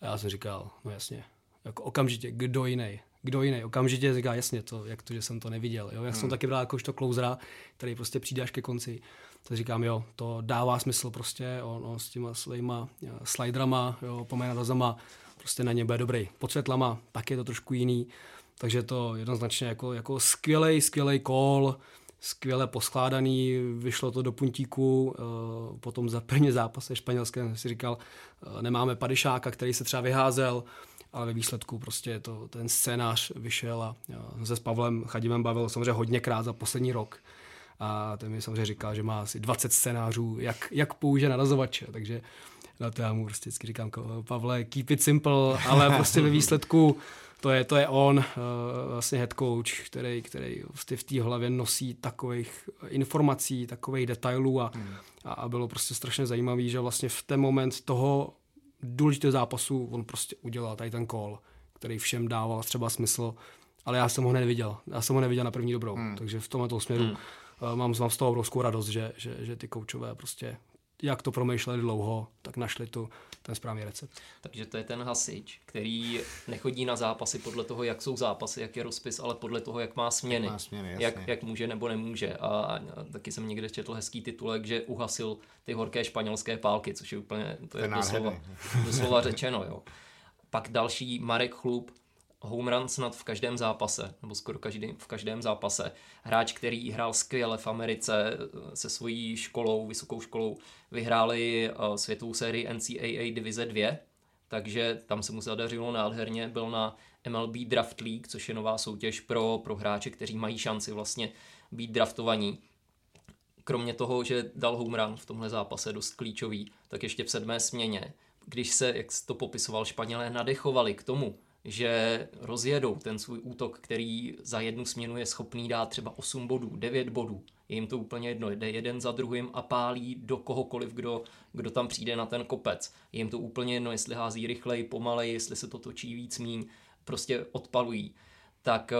Speaker 2: A já jsem říkal, no jasně, jako okamžitě, kdo jiný, kdo jiný, okamžitě říká, jasně, to, jak to, že jsem to neviděl. Jo? Já hmm. jsem taky bral jakožto klouzera, který prostě přijde až ke konci. Tak říkám, jo, to dává smysl prostě, on, s těma svýma eh, sliderama, jo, pomenadazama, prostě na ně bude dobrý. Pod světlama, tak je to trošku jiný. Takže to jednoznačně jako, jako skvělej, skvělej call, skvěle poskládaný, vyšlo to do puntíku, eh, potom za první zápase španělské si říkal, eh, nemáme Padišáka, který se třeba vyházel, ale ve výsledku prostě to, ten scénář vyšel a se s Pavlem Chadimem bavil samozřejmě hodněkrát za poslední rok. A ten mi samozřejmě říkal, že má asi 20 scénářů, jak, jak použije narazovače, takže na to já mu prostě vždycky říkám, Pavle, keep it simple, ale prostě ve výsledku to je, to je on, uh, vlastně head coach, který, který vlastně v té hlavě nosí takových informací, takových detailů a, hmm. a, a bylo prostě strašně zajímavý, že vlastně v ten moment toho důležitého zápasu on prostě udělal tady ten call, který všem dával třeba smysl, ale já jsem ho neviděl. Já jsem ho neviděl na první dobrou, hmm. takže v tomhle směru hmm. uh, mám, mám z toho obrovskou radost, že, že, že ty koučové prostě jak to promýšleli dlouho, tak našli tu, ten správný recept.
Speaker 3: Takže to je ten hasič, který nechodí na zápasy podle toho, jak jsou zápasy, jak je rozpis, ale podle toho, jak má směny. Jak, má směny, jak, jak může nebo nemůže. A, a taky jsem někde četl hezký titulek, že uhasil ty horké španělské pálky, což je úplně, to je doslova, doslova řečeno. Jo. Pak další Marek Chlup, home run snad v každém zápase, nebo skoro každý, v každém zápase. Hráč, který hrál skvěle v Americe eh, se svojí školou, vysokou školou, vyhráli eh, světovou sérii NCAA Divize 2, takže tam se mu zadařilo nádherně, byl na MLB Draft League, což je nová soutěž pro, pro hráče, kteří mají šanci vlastně být draftovaní. Kromě toho, že dal home run v tomhle zápase dost klíčový, tak ještě v sedmé směně, když se, jak to popisoval Španělé, nadechovali k tomu, že rozjedou ten svůj útok, který za jednu směnu je schopný dát třeba 8 bodů, 9 bodů. Je jim to úplně jedno, jde jeden za druhým a pálí do kohokoliv, kdo, kdo tam přijde na ten kopec. Je jim to úplně jedno, jestli hází rychleji, pomalej, jestli se to točí víc míň, prostě odpalují. Tak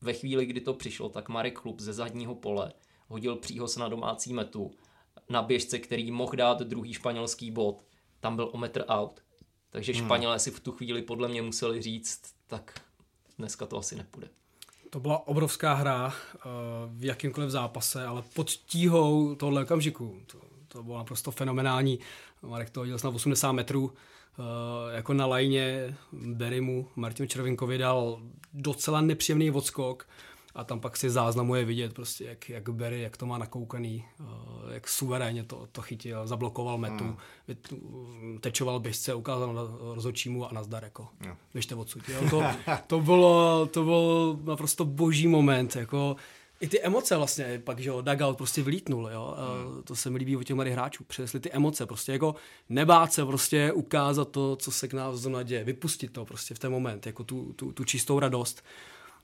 Speaker 3: ve chvíli, kdy to přišlo, tak Marek Chlup ze zadního pole hodil příhoz na domácí metu na běžce, který mohl dát druhý španělský bod. Tam byl o metr out takže hmm. Španělé si v tu chvíli podle mě museli říct, tak dneska to asi nepůjde.
Speaker 2: To byla obrovská hra eh, v jakýmkoliv zápase, ale pod tíhou tohle okamžiku. To, to bylo naprosto fenomenální. Marek to hodil na 80 metrů, eh, jako na lajně Berimu Martinu Červinkovi dal docela nepříjemný odskok a tam pak si záznamuje vidět prostě, jak, jak Berry, jak to má nakoukaný, uh, jak suverénně to, to chytil, zablokoval metu, hmm. tečoval běžce, ukázal na rozhodčímu a nazdar, jako, jo. běžte odsud. Jo. To, to, bylo, to byl naprosto boží moment, jako, i ty emoce vlastně, pak, že jo, dugout prostě vylítnul, jo, hmm. to se mi líbí u těch mladých hráčů, přinesli ty emoce, prostě jako nebát se prostě ukázat to, co se k nás zrovna děje, vypustit to prostě v ten moment, jako tu, tu, tu čistou radost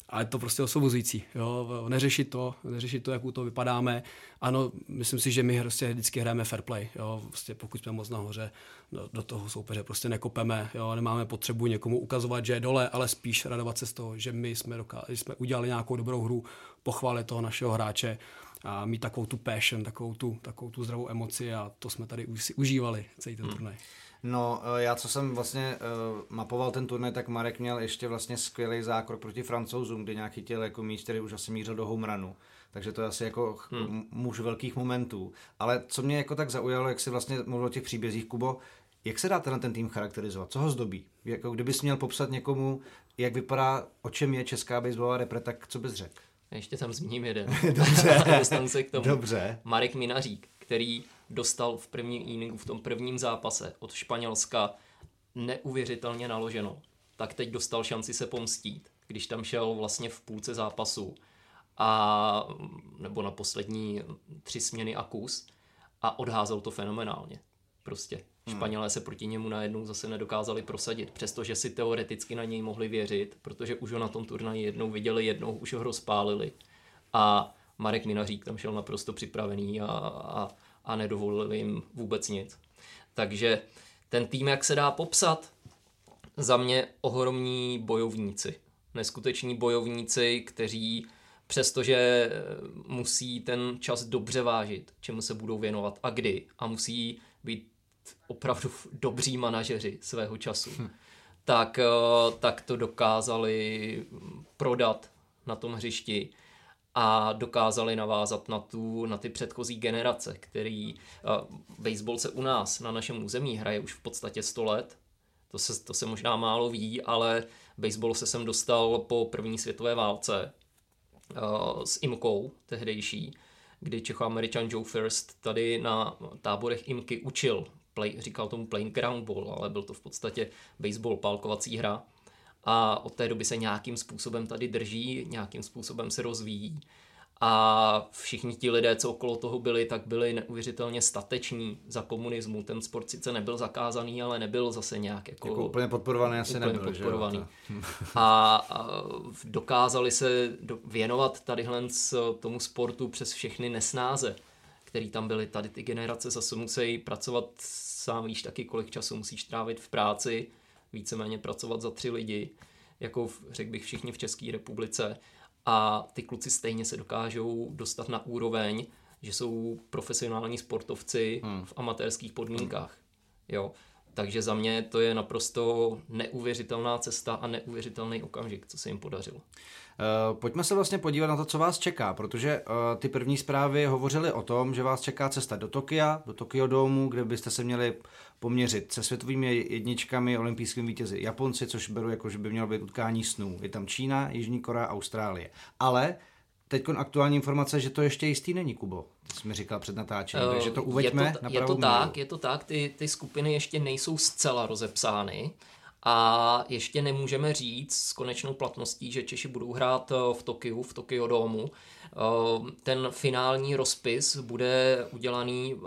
Speaker 2: ale to prostě osvobozující. Jo? Neřešit to, neřešit to, jak u toho vypadáme. Ano, myslím si, že my prostě vždycky hrajeme fair play. Jo? Prostě pokud jsme moc nahoře, do, do toho soupeře prostě nekopeme. Jo? Nemáme potřebu někomu ukazovat, že je dole, ale spíš radovat se z toho, že my jsme, jsme udělali nějakou dobrou hru, pochválit toho našeho hráče a mít takovou tu passion, takovou tu, takovou tu zdravou emoci a to jsme tady už si užívali celý ten hmm. turnaj.
Speaker 1: No, eh, já co jsem vlastně uh, mapoval ten turnaj, tak Marek měl ještě vlastně skvělý zákrok proti francouzům, kde nějaký těl jako míč, který už asi mířil do home runu. Takže to je asi jako hmm. muž velkých momentů. Ale co mě jako tak zaujalo, jak si vlastně mluvil o těch příbězích, Kubo, jak se dá ten, ten tým charakterizovat? Co ho zdobí? Jako kdybys měl popsat někomu, jak vypadá, o čem je česká baseballová repre, tak co bys řekl?
Speaker 3: Ještě tam zmíním jeden. [laughs]
Speaker 1: Dobře. [laughs]
Speaker 3: Dostanu se k tomu.
Speaker 1: Dobře.
Speaker 3: Marek Minařík, který dostal v prvním inningu, v tom prvním zápase od Španělska neuvěřitelně naloženo, tak teď dostal šanci se pomstít, když tam šel vlastně v půlce zápasu a nebo na poslední tři směny a kus a odházel to fenomenálně. Prostě. Hmm. Španělé se proti němu najednou zase nedokázali prosadit, přestože si teoreticky na něj mohli věřit, protože už ho na tom turnaji jednou viděli, jednou už ho rozpálili. A Marek Minařík tam šel naprosto připravený a, a a nedovolili jim vůbec nic. Takže ten tým, jak se dá popsat, za mě ohromní bojovníci. Neskuteční bojovníci, kteří přestože musí ten čas dobře vážit, čemu se budou věnovat a kdy, a musí být opravdu dobří manažeři svého času, hm. tak, tak to dokázali prodat na tom hřišti a dokázali navázat na, tu, na ty předchozí generace, který uh, baseball se u nás na našem území hraje už v podstatě 100 let. To se, to se možná málo ví, ale baseball se sem dostal po první světové válce uh, s IMKou tehdejší, kdy Čechoameričan Joe First tady na táborech IMKY učil, play, říkal tomu playing ground ball, ale byl to v podstatě baseball, pálkovací hra a od té doby se nějakým způsobem tady drží, nějakým způsobem se rozvíjí. A všichni ti lidé, co okolo toho byli, tak byli neuvěřitelně stateční za komunismu. Ten sport sice nebyl zakázaný, ale nebyl zase nějak jako...
Speaker 1: jako úplně podporovaný asi úplně nebyl,
Speaker 3: podporovaný. Že [laughs] a, a dokázali se věnovat tadyhle tomu sportu přes všechny nesnáze, který tam byly. Tady ty generace zase musí pracovat, sám víš taky, kolik času musíš trávit v práci, víceméně pracovat za tři lidi, jako řekl bych všichni v České republice a ty kluci stejně se dokážou dostat na úroveň, že jsou profesionální sportovci hmm. v amatérských podmínkách. Jo. Takže za mě to je naprosto neuvěřitelná cesta a neuvěřitelný okamžik, co se jim podařilo.
Speaker 1: Uh, pojďme se vlastně podívat na to, co vás čeká, protože uh, ty první zprávy hovořily o tom, že vás čeká cesta do Tokia, do Tokio domu, kde byste se měli poměřit se světovými jedničkami, olympijskými vítězi Japonci, což beru jako, že by mělo být utkání snů. Je tam Čína, Jižní Korea, Austrálie. Ale teď aktuální informace, že to ještě jistý není, Kubo. To jsi mi říkal před natáčením, uh, takže to uveďme
Speaker 3: je to,
Speaker 1: na
Speaker 3: Je to tak, je to tak, ty, ty skupiny ještě nejsou zcela rozepsány a ještě nemůžeme říct s konečnou platností, že Češi budou hrát eh, v Tokiu, v Tokio domu. Eh, ten finální rozpis bude udělaný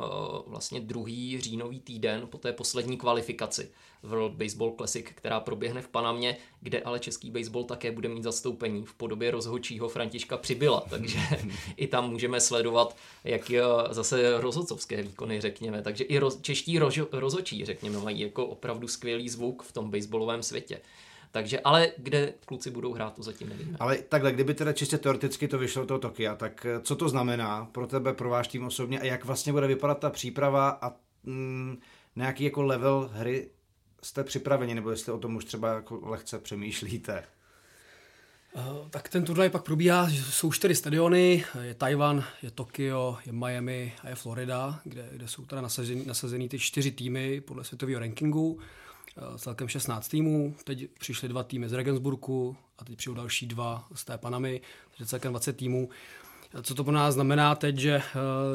Speaker 3: vlastně druhý říjnový týden po té poslední kvalifikaci. World Baseball Classic, která proběhne v Panamě, kde ale český baseball také bude mít zastoupení v podobě rozhodčího Františka Přibyla, [laughs] takže i tam můžeme sledovat, jak je zase rozhodcovské výkony, řekněme. Takže i roz, čeští rož, rozhodčí, řekněme, mají jako opravdu skvělý zvuk v tom baseballovém světě. Takže, ale kde kluci budou hrát, to zatím nevíme.
Speaker 1: Ale takhle, kdyby teda čistě teoreticky to vyšlo do Tokia, tak eh, co to znamená pro tebe, pro váš tým osobně a jak vlastně bude vypadat ta příprava a mm, nějaký jako level hry jste připraveni, nebo jestli o tom už třeba jako lehce přemýšlíte?
Speaker 2: Uh, tak ten turnaj pak probíhá, jsou čtyři stadiony, je Tajvan, je Tokio, je Miami a je Florida, kde, kde jsou teda nasazený, nasazený ty čtyři týmy podle světového rankingu, uh, celkem 16 týmů, teď přišly dva týmy z Regensburgu a teď přijdou další dva z té Panamy, takže celkem 20 týmů. Co to pro nás znamená teď, že uh,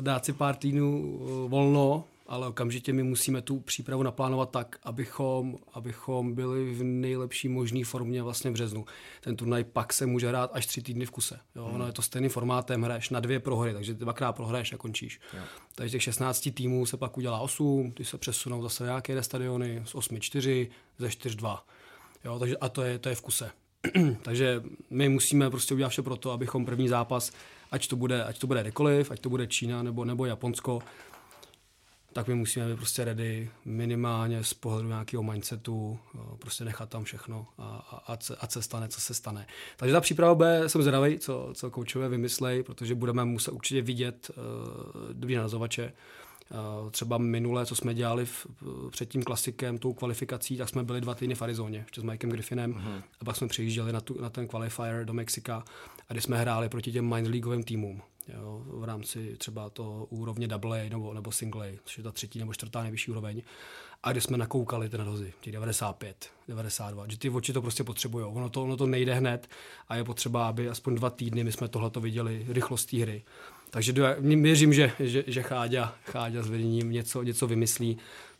Speaker 2: dát si pár týdnů volno, ale okamžitě my musíme tu přípravu naplánovat tak, abychom, abychom byli v nejlepší možné formě vlastně v březnu. Ten turnaj pak se může hrát až tři týdny v kuse. Jo? Hmm. Ono je to stejným formátem, hraješ na dvě prohry, takže dvakrát prohraješ a končíš. Jo. Takže těch 16 týmů se pak udělá 8, ty se přesunou zase nějaké stadiony z 8 4, ze 4 2. Jo? Takže, a to je, to je v kuse. [clears throat] takže my musíme prostě udělat vše pro to, abychom první zápas, ať to bude, ať to bude kdekoliv, ať to bude Čína nebo, nebo Japonsko, tak my musíme být prostě ready minimálně z pohledu nějakého mindsetu, prostě nechat tam všechno a, a, a, se stane, co se stane. Takže ta příprava bude, jsem zvědavý, co, co koučové vymyslej, protože budeme muset určitě vidět uh, dvě nazovače. Uh, třeba minule, co jsme dělali v, před tím klasikem, tou kvalifikací, tak jsme byli dva týdny v Arizoně, ještě s Mikem Griffinem, uh-huh. a pak jsme přijížděli na, tu, na ten qualifier do Mexika, a kdy jsme hráli proti těm minor leagueovým týmům jo, v rámci třeba to úrovně double A nebo, nebo single A, což je ta třetí nebo čtvrtá nejvyšší úroveň. A kde jsme nakoukali ty nadozy, těch 95, 92, že ty oči to prostě potřebují. Ono to, ono to nejde hned a je potřeba, aby aspoň dva týdny my jsme tohleto viděli, rychlost hry. Takže věřím, že, že, že Cháďa, Cháďa s vedením něco, něco vymyslí,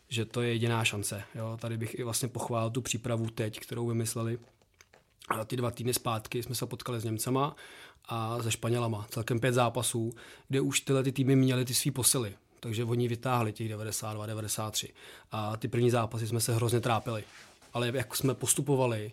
Speaker 2: že to je jediná šance. Jo. Tady bych i vlastně pochválil tu přípravu teď, kterou vymysleli. A ty dva týdny zpátky jsme se potkali s Němcema a se Španělama. Celkem pět zápasů, kde už tyhle ty týmy měly ty svý posily. Takže oni vytáhli těch 92, 93. A ty první zápasy jsme se hrozně trápili. Ale jak jsme postupovali,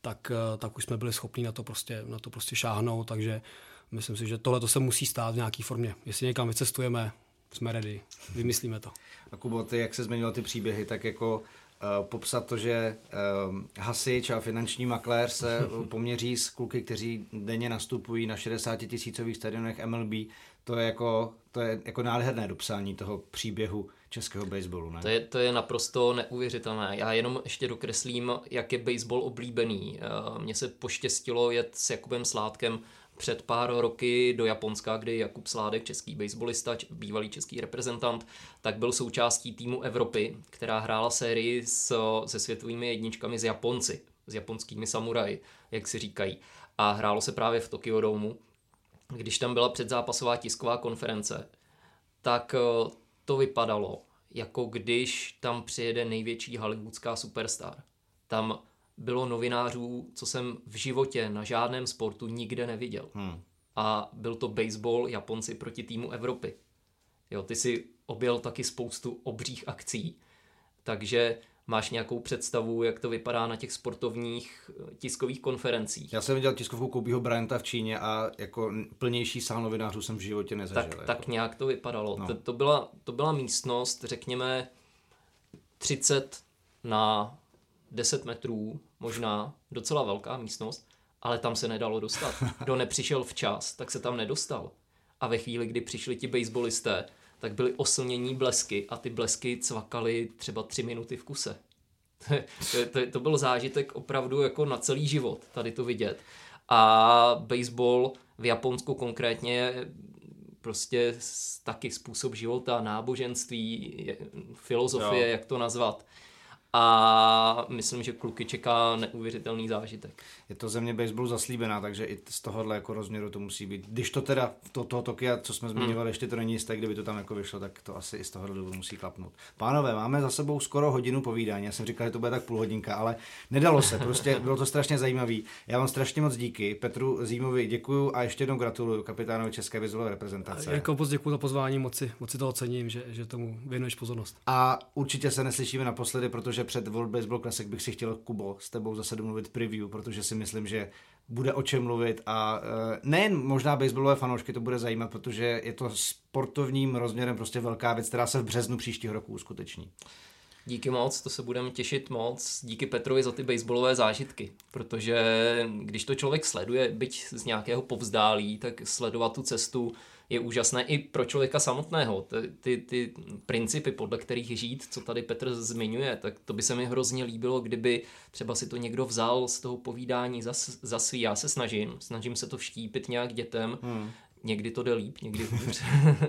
Speaker 2: tak, eh, tak už jsme byli schopni na to prostě, na to prostě šáhnout, takže myslím si, že tohle to se musí stát v nějaké formě. Jestli někam vycestujeme, jsme ready, vymyslíme to.
Speaker 1: A Kubo, ty, jak se změnily ty příběhy, tak jako popsat to, že uh, hasič a finanční maklér se [laughs] poměří s kluky, kteří denně nastupují na 60 tisícových stadionech MLB, to je jako, to je jako nádherné dopsání toho příběhu českého baseballu. Ne?
Speaker 3: To, je, to je naprosto neuvěřitelné. Já jenom ještě dokreslím, jak je baseball oblíbený. Uh, mně se poštěstilo jet s Jakubem Sládkem před pár roky do Japonska, kdy Jakub Sládek, český baseballista, bývalý český reprezentant, tak byl součástí týmu Evropy, která hrála sérii s, se světovými jedničkami z Japonci, s japonskými samuraji, jak si říkají. A hrálo se právě v Tokyo Domu. Když tam byla předzápasová tisková konference, tak eh, to vypadalo, jako když tam přijede největší hollywoodská superstar. Tam bylo novinářů, co jsem v životě na žádném sportu nikde neviděl. Hmm. A byl to baseball Japonci proti týmu Evropy. Jo, ty si objel taky spoustu obřích akcí, takže máš nějakou představu, jak to vypadá na těch sportovních eh, tiskových konferencích.
Speaker 1: Já jsem viděl tiskovku Kobeho Bryanta v Číně a jako plnější sál novinářů jsem v životě nezažil.
Speaker 3: Tak,
Speaker 1: jako.
Speaker 3: tak nějak to vypadalo. No. To, to, byla, to byla místnost, řekněme, 30 na 10 metrů, možná docela velká místnost, ale tam se nedalo dostat. [laughs] Kdo nepřišel včas, tak se tam nedostal. A ve chvíli, kdy přišli ti baseballisté, tak byly oslnění blesky a ty blesky cvakaly třeba tři minuty v kuse. [laughs] to, to, to byl zážitek opravdu jako na celý život tady to vidět. A baseball v Japonsku konkrétně je prostě taky způsob života, náboženství, filozofie, jo. jak to nazvat a myslím, že kluky čeká neuvěřitelný zážitek.
Speaker 1: Je to země baseballu zaslíbená, takže i z tohohle jako rozměru to musí být. Když to teda v to, toho Tokia, co jsme zmiňovali, hmm. ještě to není jisté, kdyby to tam jako vyšlo, tak to asi i z tohohle důvodu musí klapnout. Pánové, máme za sebou skoro hodinu povídání. Já jsem říkal, že to bude tak půl hodinka, ale nedalo se. Prostě [laughs] bylo to strašně zajímavý. Já vám strašně moc díky. Petru Zímovi děkuju a ještě jednou gratuluju kapitánovi České baseballové reprezentace.
Speaker 2: Jako moc děkuji za pozvání, moci, moci to ocením, že, že tomu věnuješ pozornost.
Speaker 1: A určitě se neslyšíme naposledy, protože před World Baseball Classic bych si chtěl, Kubo, s tebou zase domluvit preview, protože si myslím, že bude o čem mluvit a uh, nejen možná baseballové fanoušky to bude zajímat, protože je to sportovním rozměrem prostě velká věc, která se v březnu příštího roku uskuteční.
Speaker 3: Díky moc, to se budeme těšit moc. Díky Petrovi za ty baseballové zážitky, protože když to člověk sleduje, byť z nějakého povzdálí, tak sledovat tu cestu je úžasné i pro člověka samotného. Ty, ty, ty principy, podle kterých žít, co tady Petr zmiňuje, tak to by se mi hrozně líbilo, kdyby třeba si to někdo vzal z toho povídání za, za svý. Já se snažím, snažím se to vštípit nějak dětem, hmm. Někdy to jde líp, někdy hůř.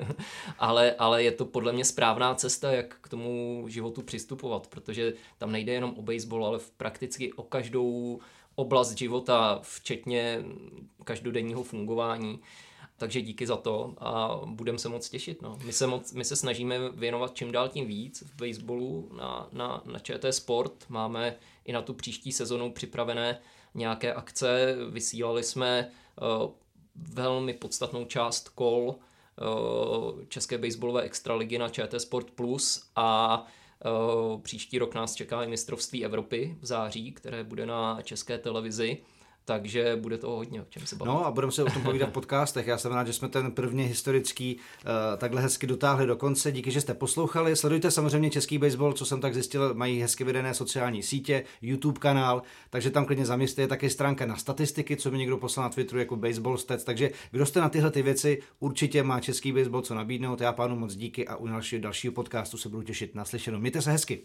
Speaker 3: [laughs] ale, ale je to podle mě správná cesta, jak k tomu životu přistupovat, protože tam nejde jenom o baseball, ale v prakticky o každou oblast života, včetně každodenního fungování. Takže díky za to a budeme se moc těšit. No. My, se moc, my se snažíme věnovat čím dál tím víc v baseballu na, na, na ČT Sport. Máme i na tu příští sezonu připravené nějaké akce. Vysílali jsme uh, velmi podstatnou část kol uh, České baseballové extraligy na ČT Sport Plus a uh, příští rok nás čeká i mistrovství Evropy v září, které bude na české televizi takže bude to hodně o čem se bavit.
Speaker 1: No a budeme se o tom povídat v podcastech. Já jsem rád, že jsme ten první historický uh, takhle hezky dotáhli do konce. Díky, že jste poslouchali. Sledujte samozřejmě Český baseball, co jsem tak zjistil, mají hezky vedené sociální sítě, YouTube kanál, takže tam klidně zaměstě je také stránka na statistiky, co mi někdo poslal na Twitteru jako Baseball Stats. Takže kdo jste na tyhle ty věci, určitě má Český baseball co nabídnout. Já pánu moc díky a u dalšího, dalšího podcastu se budu těšit. Naslyšenou. Mějte se hezky.